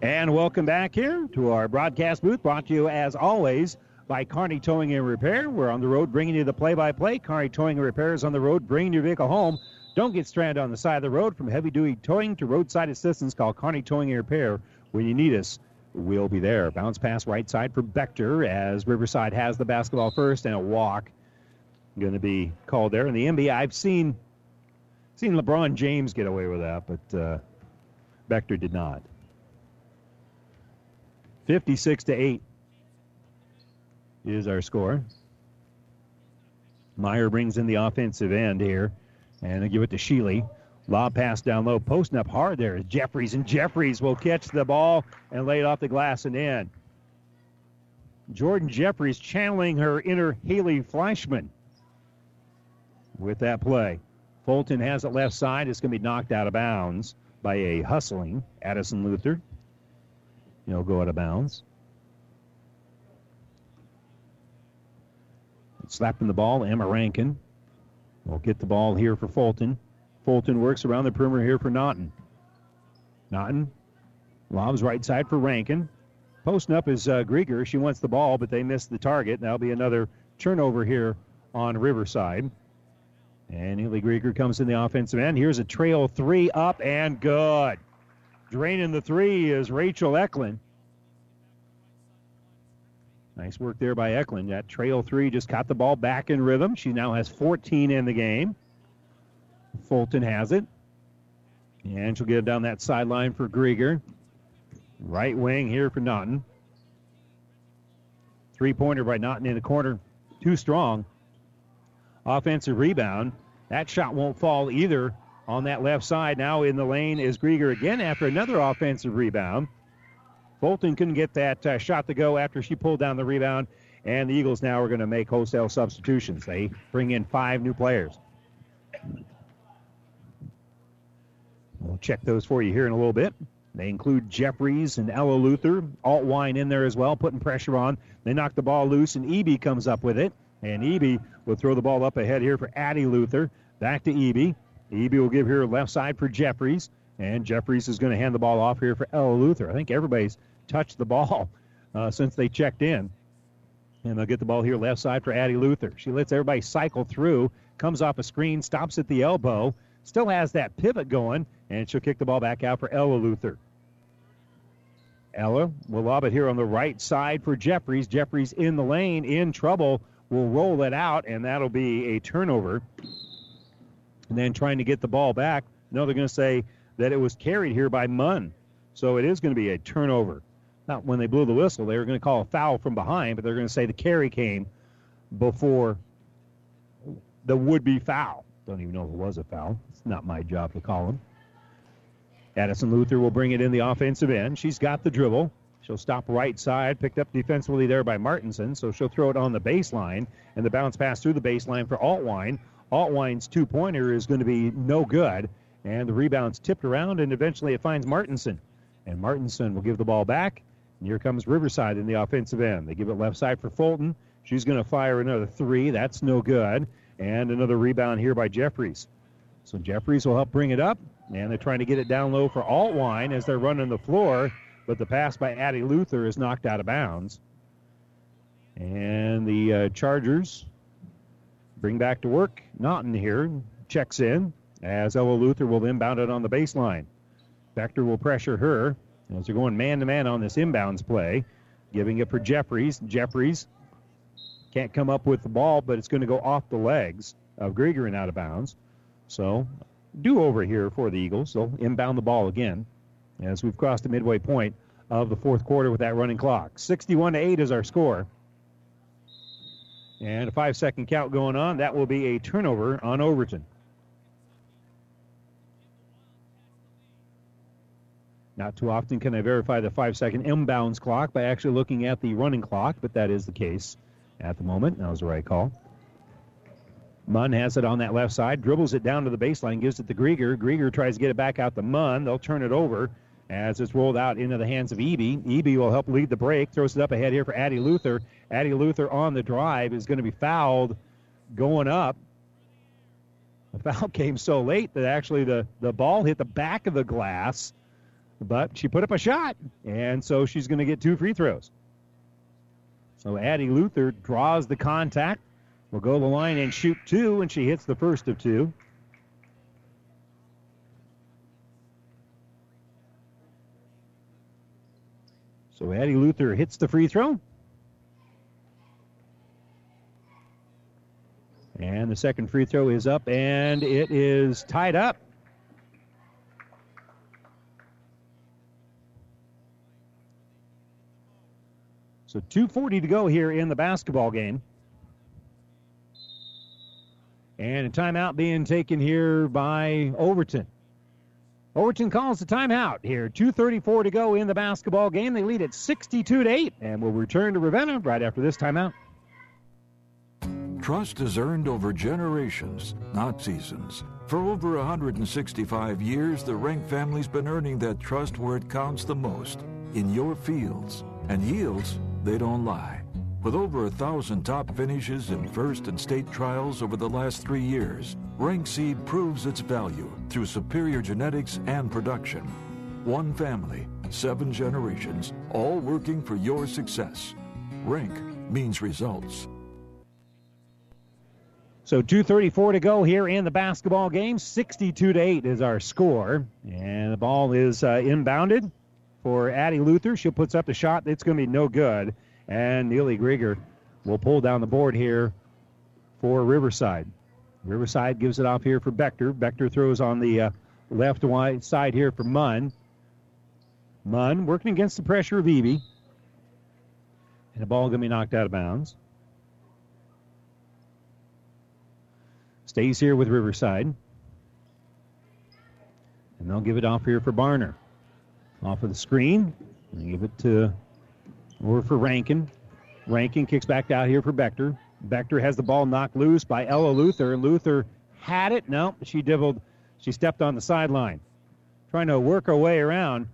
And welcome back here to our broadcast booth, brought to you as always by Kearney Towing and Repair. We're on the road bringing you the play-by-play. Kearney Towing and Repair is on the road bringing your vehicle home. Don't get stranded on the side of the road. From heavy-duty towing to roadside assistance, call Kearney Towing and Repair when you need us. We'll be there. Bounce pass right side for Bechter as Riverside has the basketball first and a walk going to be called there. In the NBA, I've seen seen LeBron James get away with that, but uh, Bechter did not. 56 to 8 is our score. Meyer brings in the offensive end here, and they give it to Sheely. Lob pass down low, posting up hard there is Jeffries, and Jeffries will catch the ball and lay it off the glass and in. Jordan Jeffries channeling her inner Haley Fleischman with that play. Fulton has it left side. It's going to be knocked out of bounds by a hustling Addison Luther. He'll go out of bounds. Slapping the ball, Emma Rankin will get the ball here for Fulton. Fulton works around the perimeter here for Naughton. Naughton lobs right side for Rankin. Posting up is uh, Grieger. She wants the ball, but they missed the target. That'll be another turnover here on Riverside. And Haley Grieger comes in the offensive end. Here's a trail three up and good. Draining the three is Rachel Eklund. Nice work there by Eklund. That trail three just caught the ball back in rhythm. She now has 14 in the game. Fulton has it. And she'll get it down that sideline for Grieger. Right wing here for Naughton. Three pointer by Naughton in the corner. Too strong. Offensive rebound. That shot won't fall either on that left side. Now in the lane is Grieger again after another offensive rebound. Fulton couldn't get that uh, shot to go after she pulled down the rebound, and the Eagles now are going to make wholesale substitutions. They bring in five new players. We'll check those for you here in a little bit. They include Jeffries and Ella Luther, Altwine in there as well, putting pressure on. They knock the ball loose, and Eby comes up with it. And Eby will throw the ball up ahead here for Addie Luther. Back to Eby. Eby will give her left side for Jeffries. And Jeffries is going to hand the ball off here for Ella Luther. I think everybody's touched the ball *laughs* uh, since they checked in. And they'll get the ball here left side for Addie Luther. She lets everybody cycle through, comes off a screen, stops at the elbow, still has that pivot going, and she'll kick the ball back out for Ella Luther. Ella will lob it here on the right side for Jeffries. Jeffries in the lane, in trouble, will roll it out, and that'll be a turnover. And then trying to get the ball back. No, they're going to say that it was carried here by Munn. So it is going to be a turnover. Not when they blew the whistle, they were going to call a foul from behind, but they're going to say the carry came before the would-be foul. Don't even know if it was a foul. It's not my job to call him. Addison Luther will bring it in the offensive end. She's got the dribble. She'll stop right side, picked up defensively there by Martinson, so she'll throw it on the baseline, and the bounce pass through the baseline for Altwine. Altwine's two-pointer is going to be no good, and the rebound's tipped around, and eventually it finds Martinson. And Martinson will give the ball back, and here comes Riverside in the offensive end. They give it left side for Fulton. She's going to fire another three. That's no good. And another rebound here by Jeffries. So Jeffries will help bring it up, and they're trying to get it down low for Altwine as they're running the floor, but the pass by Addie Luther is knocked out of bounds. And the uh, Chargers bring back to work. Naughton here checks in as Ella Luther will inbound it on the baseline. Bechter will pressure her as they're going man to man on this inbounds play, giving it for Jeffries. Jeffries can't come up with the ball, but it's going to go off the legs of Grieger and out of bounds. So, do over here for the Eagles. They'll inbound the ball again as we've crossed the midway point of the fourth quarter with that running clock. 61 to 8 is our score. And a five second count going on. That will be a turnover on Overton. Not too often can I verify the five second inbounds clock by actually looking at the running clock, but that is the case at the moment. That was the right call. Munn has it on that left side, dribbles it down to the baseline, gives it to Grieger. Grieger tries to get it back out to Munn. They'll turn it over as it's rolled out into the hands of Eby. Eby will help lead the break, throws it up ahead here for Addie Luther. Addie Luther on the drive is going to be fouled going up. The foul *laughs* came so late that actually the, the ball hit the back of the glass, but she put up a shot, and so she's going to get two free throws. So Addie Luther draws the contact, will go to the line and shoot two, and she hits the first of two. So Addie Luther hits the free throw. And the second free throw is up, and it is tied up. So 2.40 to go here in the basketball game. And a timeout being taken here by Overton. Overton calls the timeout here. 2.34 to go in the basketball game. They lead at 62 to 8, and will return to Ravenna right after this timeout. Trust is earned over generations, not seasons. For over 165 years, the Rank family's been earning that trust where it counts the most in your fields. And yields, they don't lie. With over a thousand top finishes in first and state trials over the last three years, Rank Seed proves its value through superior genetics and production. One family, seven generations, all working for your success. Rank means results. So 2:34 to go here in the basketball game. 62 to 8 is our score, and the ball is uh, inbounded for Addie Luther. She puts up the shot. It's going to be no good, and Neely Grieger will pull down the board here for Riverside. Riverside gives it off here for Bechter. Bechter throws on the uh, left wide side here for Munn. Munn working against the pressure of Eby. And the ball going to be knocked out of bounds. Stays here with Riverside. And they'll give it off here for Barner. Off of the screen. And give it to, or for Rankin. Rankin kicks back out here for Bechter. Bechter has the ball knocked loose by Ella Luther. Luther had it. No, she dibbled. She stepped on the sideline. Trying to work her way around.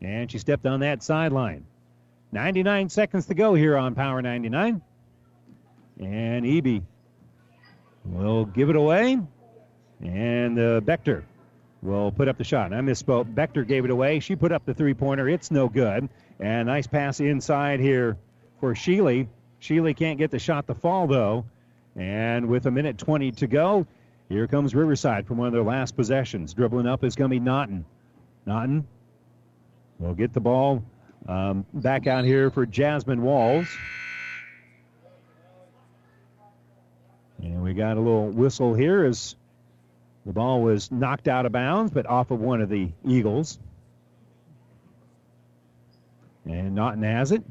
And she stepped on that sideline. 99 seconds to go here on Power 99. And Eby will give it away. And uh, Bechter will put up the shot. I misspoke. Bechter gave it away. She put up the three pointer. It's no good. And nice pass inside here for Sheely. Sheely can't get the shot to fall, though. And with a minute 20 to go, here comes Riverside from one of their last possessions. Dribbling up is going to be Naughton. Naughton will get the ball um, back out here for Jasmine Walls. And we got a little whistle here as the ball was knocked out of bounds, but off of one of the Eagles. And Naughton has it.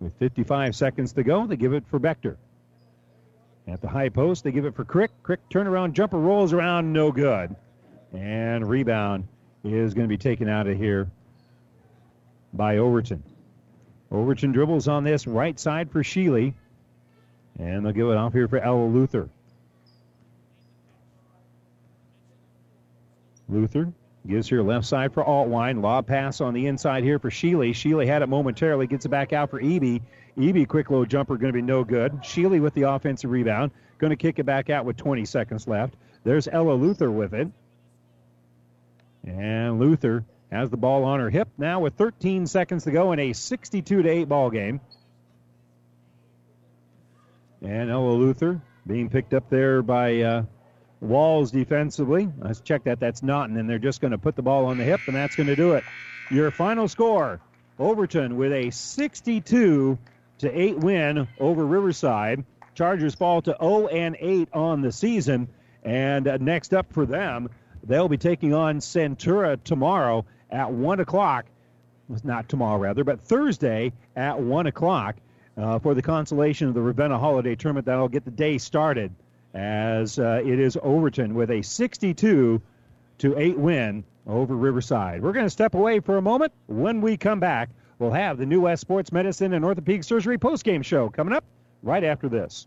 With 55 seconds to go, they give it for Bechter. At the high post, they give it for Crick. Crick turnaround jumper rolls around, no good. And rebound is going to be taken out of here by Overton. Overton dribbles on this right side for Sheely. And they'll give it off here for Ella Luther. Luther gives here left side for Altwine. Lob pass on the inside here for Sheely. Sheely had it momentarily, gets it back out for Eby. Eby, quick low jumper, going to be no good. Sheely with the offensive rebound. Going to kick it back out with 20 seconds left. There's Ella Luther with it. And Luther has the ball on her hip now with 13 seconds to go in a 62 to 8 ball game. And Ella Luther being picked up there by uh, Walls defensively. Let's check that. That's not, and then they're just going to put the ball on the hip, and that's going to do it. Your final score: Overton with a 62 to 8 win over Riverside. Chargers fall to 0 and 8 on the season, and uh, next up for them, they'll be taking on Centura tomorrow at one o'clock. Not tomorrow, rather, but Thursday at one o'clock uh, for the consolation of the Ravenna Holiday Tournament. That'll get the day started as uh, it is Overton with a 62 to 8 win over Riverside. We're going to step away for a moment. When we come back, we'll have the New West Sports Medicine and Orthopedic Surgery postgame show coming up right after this.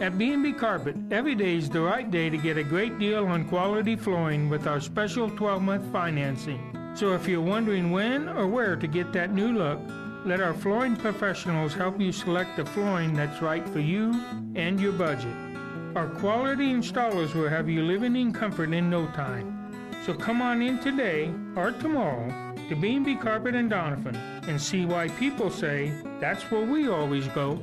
At B&B Carpet, every day is the right day to get a great deal on quality flooring with our special 12-month financing. So if you're wondering when or where to get that new look, let our flooring professionals help you select the flooring that's right for you and your budget. Our quality installers will have you living in comfort in no time. So come on in today or tomorrow to B&B Carpet and Doniphan and see why people say that's where we always go.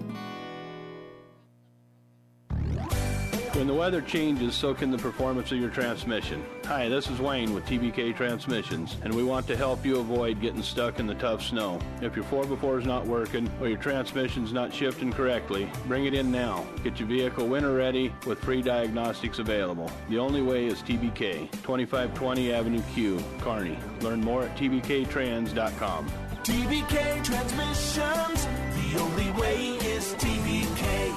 When the weather changes, so can the performance of your transmission. Hi, this is Wayne with TBK Transmissions, and we want to help you avoid getting stuck in the tough snow. If your 4x4 is not working or your transmission's not shifting correctly, bring it in now. Get your vehicle winter ready with free diagnostics available. The only way is TBK, 2520 Avenue Q, Kearney. Learn more at tbktrans.com. TBK Transmissions, the only way is TBK.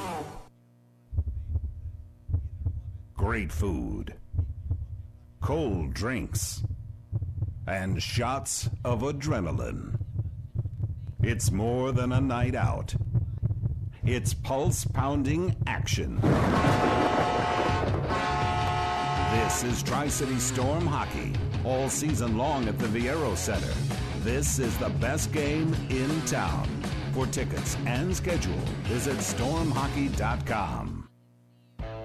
Great food, cold drinks, and shots of adrenaline. It's more than a night out. It's pulse pounding action. This is Tri City Storm Hockey, all season long at the Viaero Center. This is the best game in town. For tickets and schedule, visit stormhockey.com.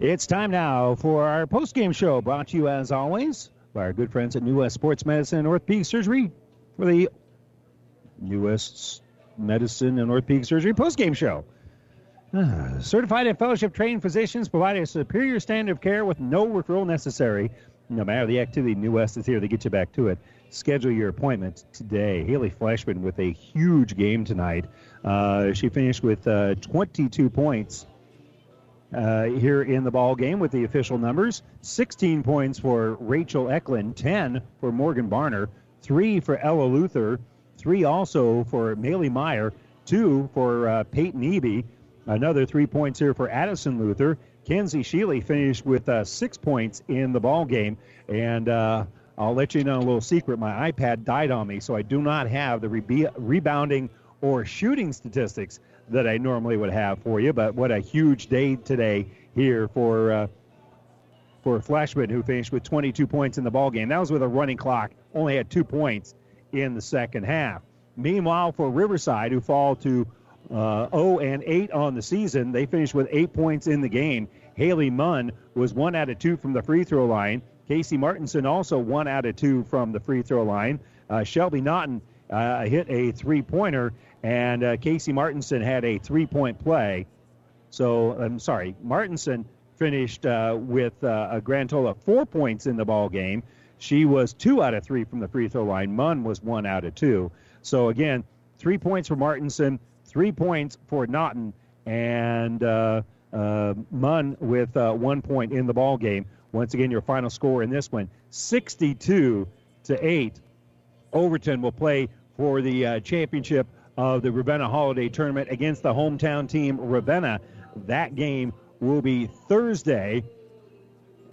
It's time now for our post-game show, brought to you as always by our good friends at New West Sports Medicine and Orthopedic Surgery for the New West Medicine and Orthopedic Surgery post-game show. Ah, certified and fellowship trained physicians provide a superior standard of care with no referral necessary. No matter the activity, New West is here to get you back to it. Schedule your appointment today. Haley Fleshman with a huge game tonight. Uh, she finished with uh, 22 points uh, here in the ball game with the official numbers. 16 points for Rachel Eklund, 10 for Morgan Barner, 3 for Ella Luther, 3 also for Maley Meyer, 2 for uh, Peyton Eby, another 3 points here for Addison Luther. Kenzie Sheely finished with uh, 6 points in the ball game, and uh, I'll let you know a little secret. My iPad died on me, so I do not have the rebounding or shooting statistics that I normally would have for you. But what a huge day today here for uh, for Fleshman, who finished with 22 points in the ball game. That was with a running clock. Only had two points in the second half. Meanwhile, for Riverside, who fall to uh, 0 and 8 on the season, they finished with eight points in the game. Haley Munn was one out of two from the free throw line. Casey Martinson also one out of two from the free throw line. Uh, Shelby Naughton uh, hit a three pointer, and uh, Casey Martinson had a three point play. So I'm sorry, Martinson finished uh, with uh, a grand total of four points in the ball game. She was two out of three from the free throw line. Munn was one out of two. So again, three points for Martinson, three points for Naughton, and uh, uh, Munn with uh, one point in the ball game. Once again, your final score in this one, 62 to eight. Overton will play for the uh, championship of the Ravenna Holiday Tournament against the hometown team Ravenna. That game will be Thursday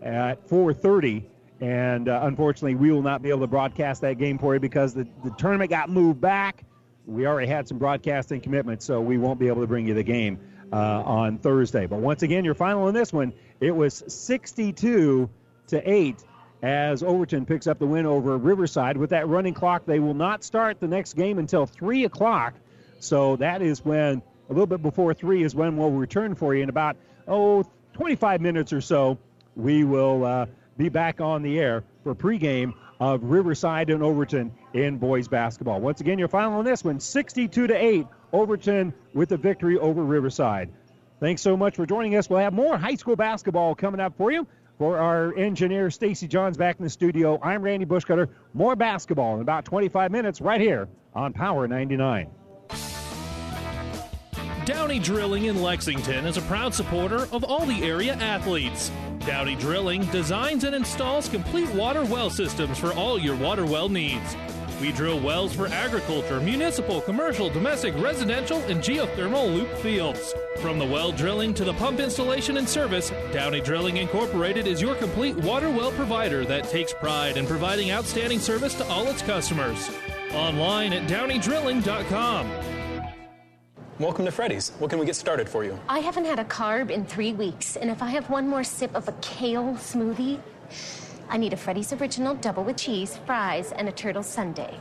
at 4:30, and uh, unfortunately, we will not be able to broadcast that game for you because the, the tournament got moved back. We already had some broadcasting commitments, so we won't be able to bring you the game uh, on Thursday. But once again, your final in this one, it was 62 to eight as Overton picks up the win over Riverside. With that running clock, they will not start the next game until 3 o'clock. So that is when, a little bit before 3 is when we'll return for you. In about, oh, 25 minutes or so, we will uh, be back on the air for pregame of Riverside and Overton in boys basketball. Once again, your final on this one, 62 to 8. Overton with the victory over Riverside. Thanks so much for joining us. We'll have more high school basketball coming up for you. For our engineer, Stacy Johns, back in the studio, I'm Randy Bushcutter. More basketball in about 25 minutes right here on Power 99. Downey Drilling in Lexington is a proud supporter of all the area athletes. Downey Drilling designs and installs complete water well systems for all your water well needs. We drill wells for agriculture, municipal, commercial, domestic, residential, and geothermal loop fields. From the well drilling to the pump installation and service, Downey Drilling Incorporated is your complete water well provider that takes pride in providing outstanding service to all its customers. Online at downeydrilling.com. Welcome to Freddy's. What can we get started for you? I haven't had a carb in three weeks, and if I have one more sip of a kale smoothie, I need a Freddy's Original double with cheese, fries, and a turtle sundae.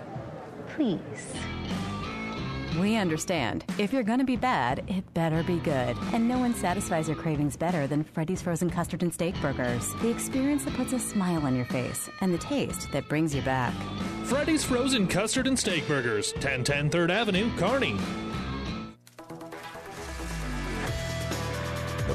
Please. We understand. If you're gonna be bad, it better be good. And no one satisfies your cravings better than Freddy's Frozen Custard and Steak Burgers. The experience that puts a smile on your face and the taste that brings you back. Freddy's Frozen Custard and Steak Burgers, 1010 3rd Avenue, Kearney.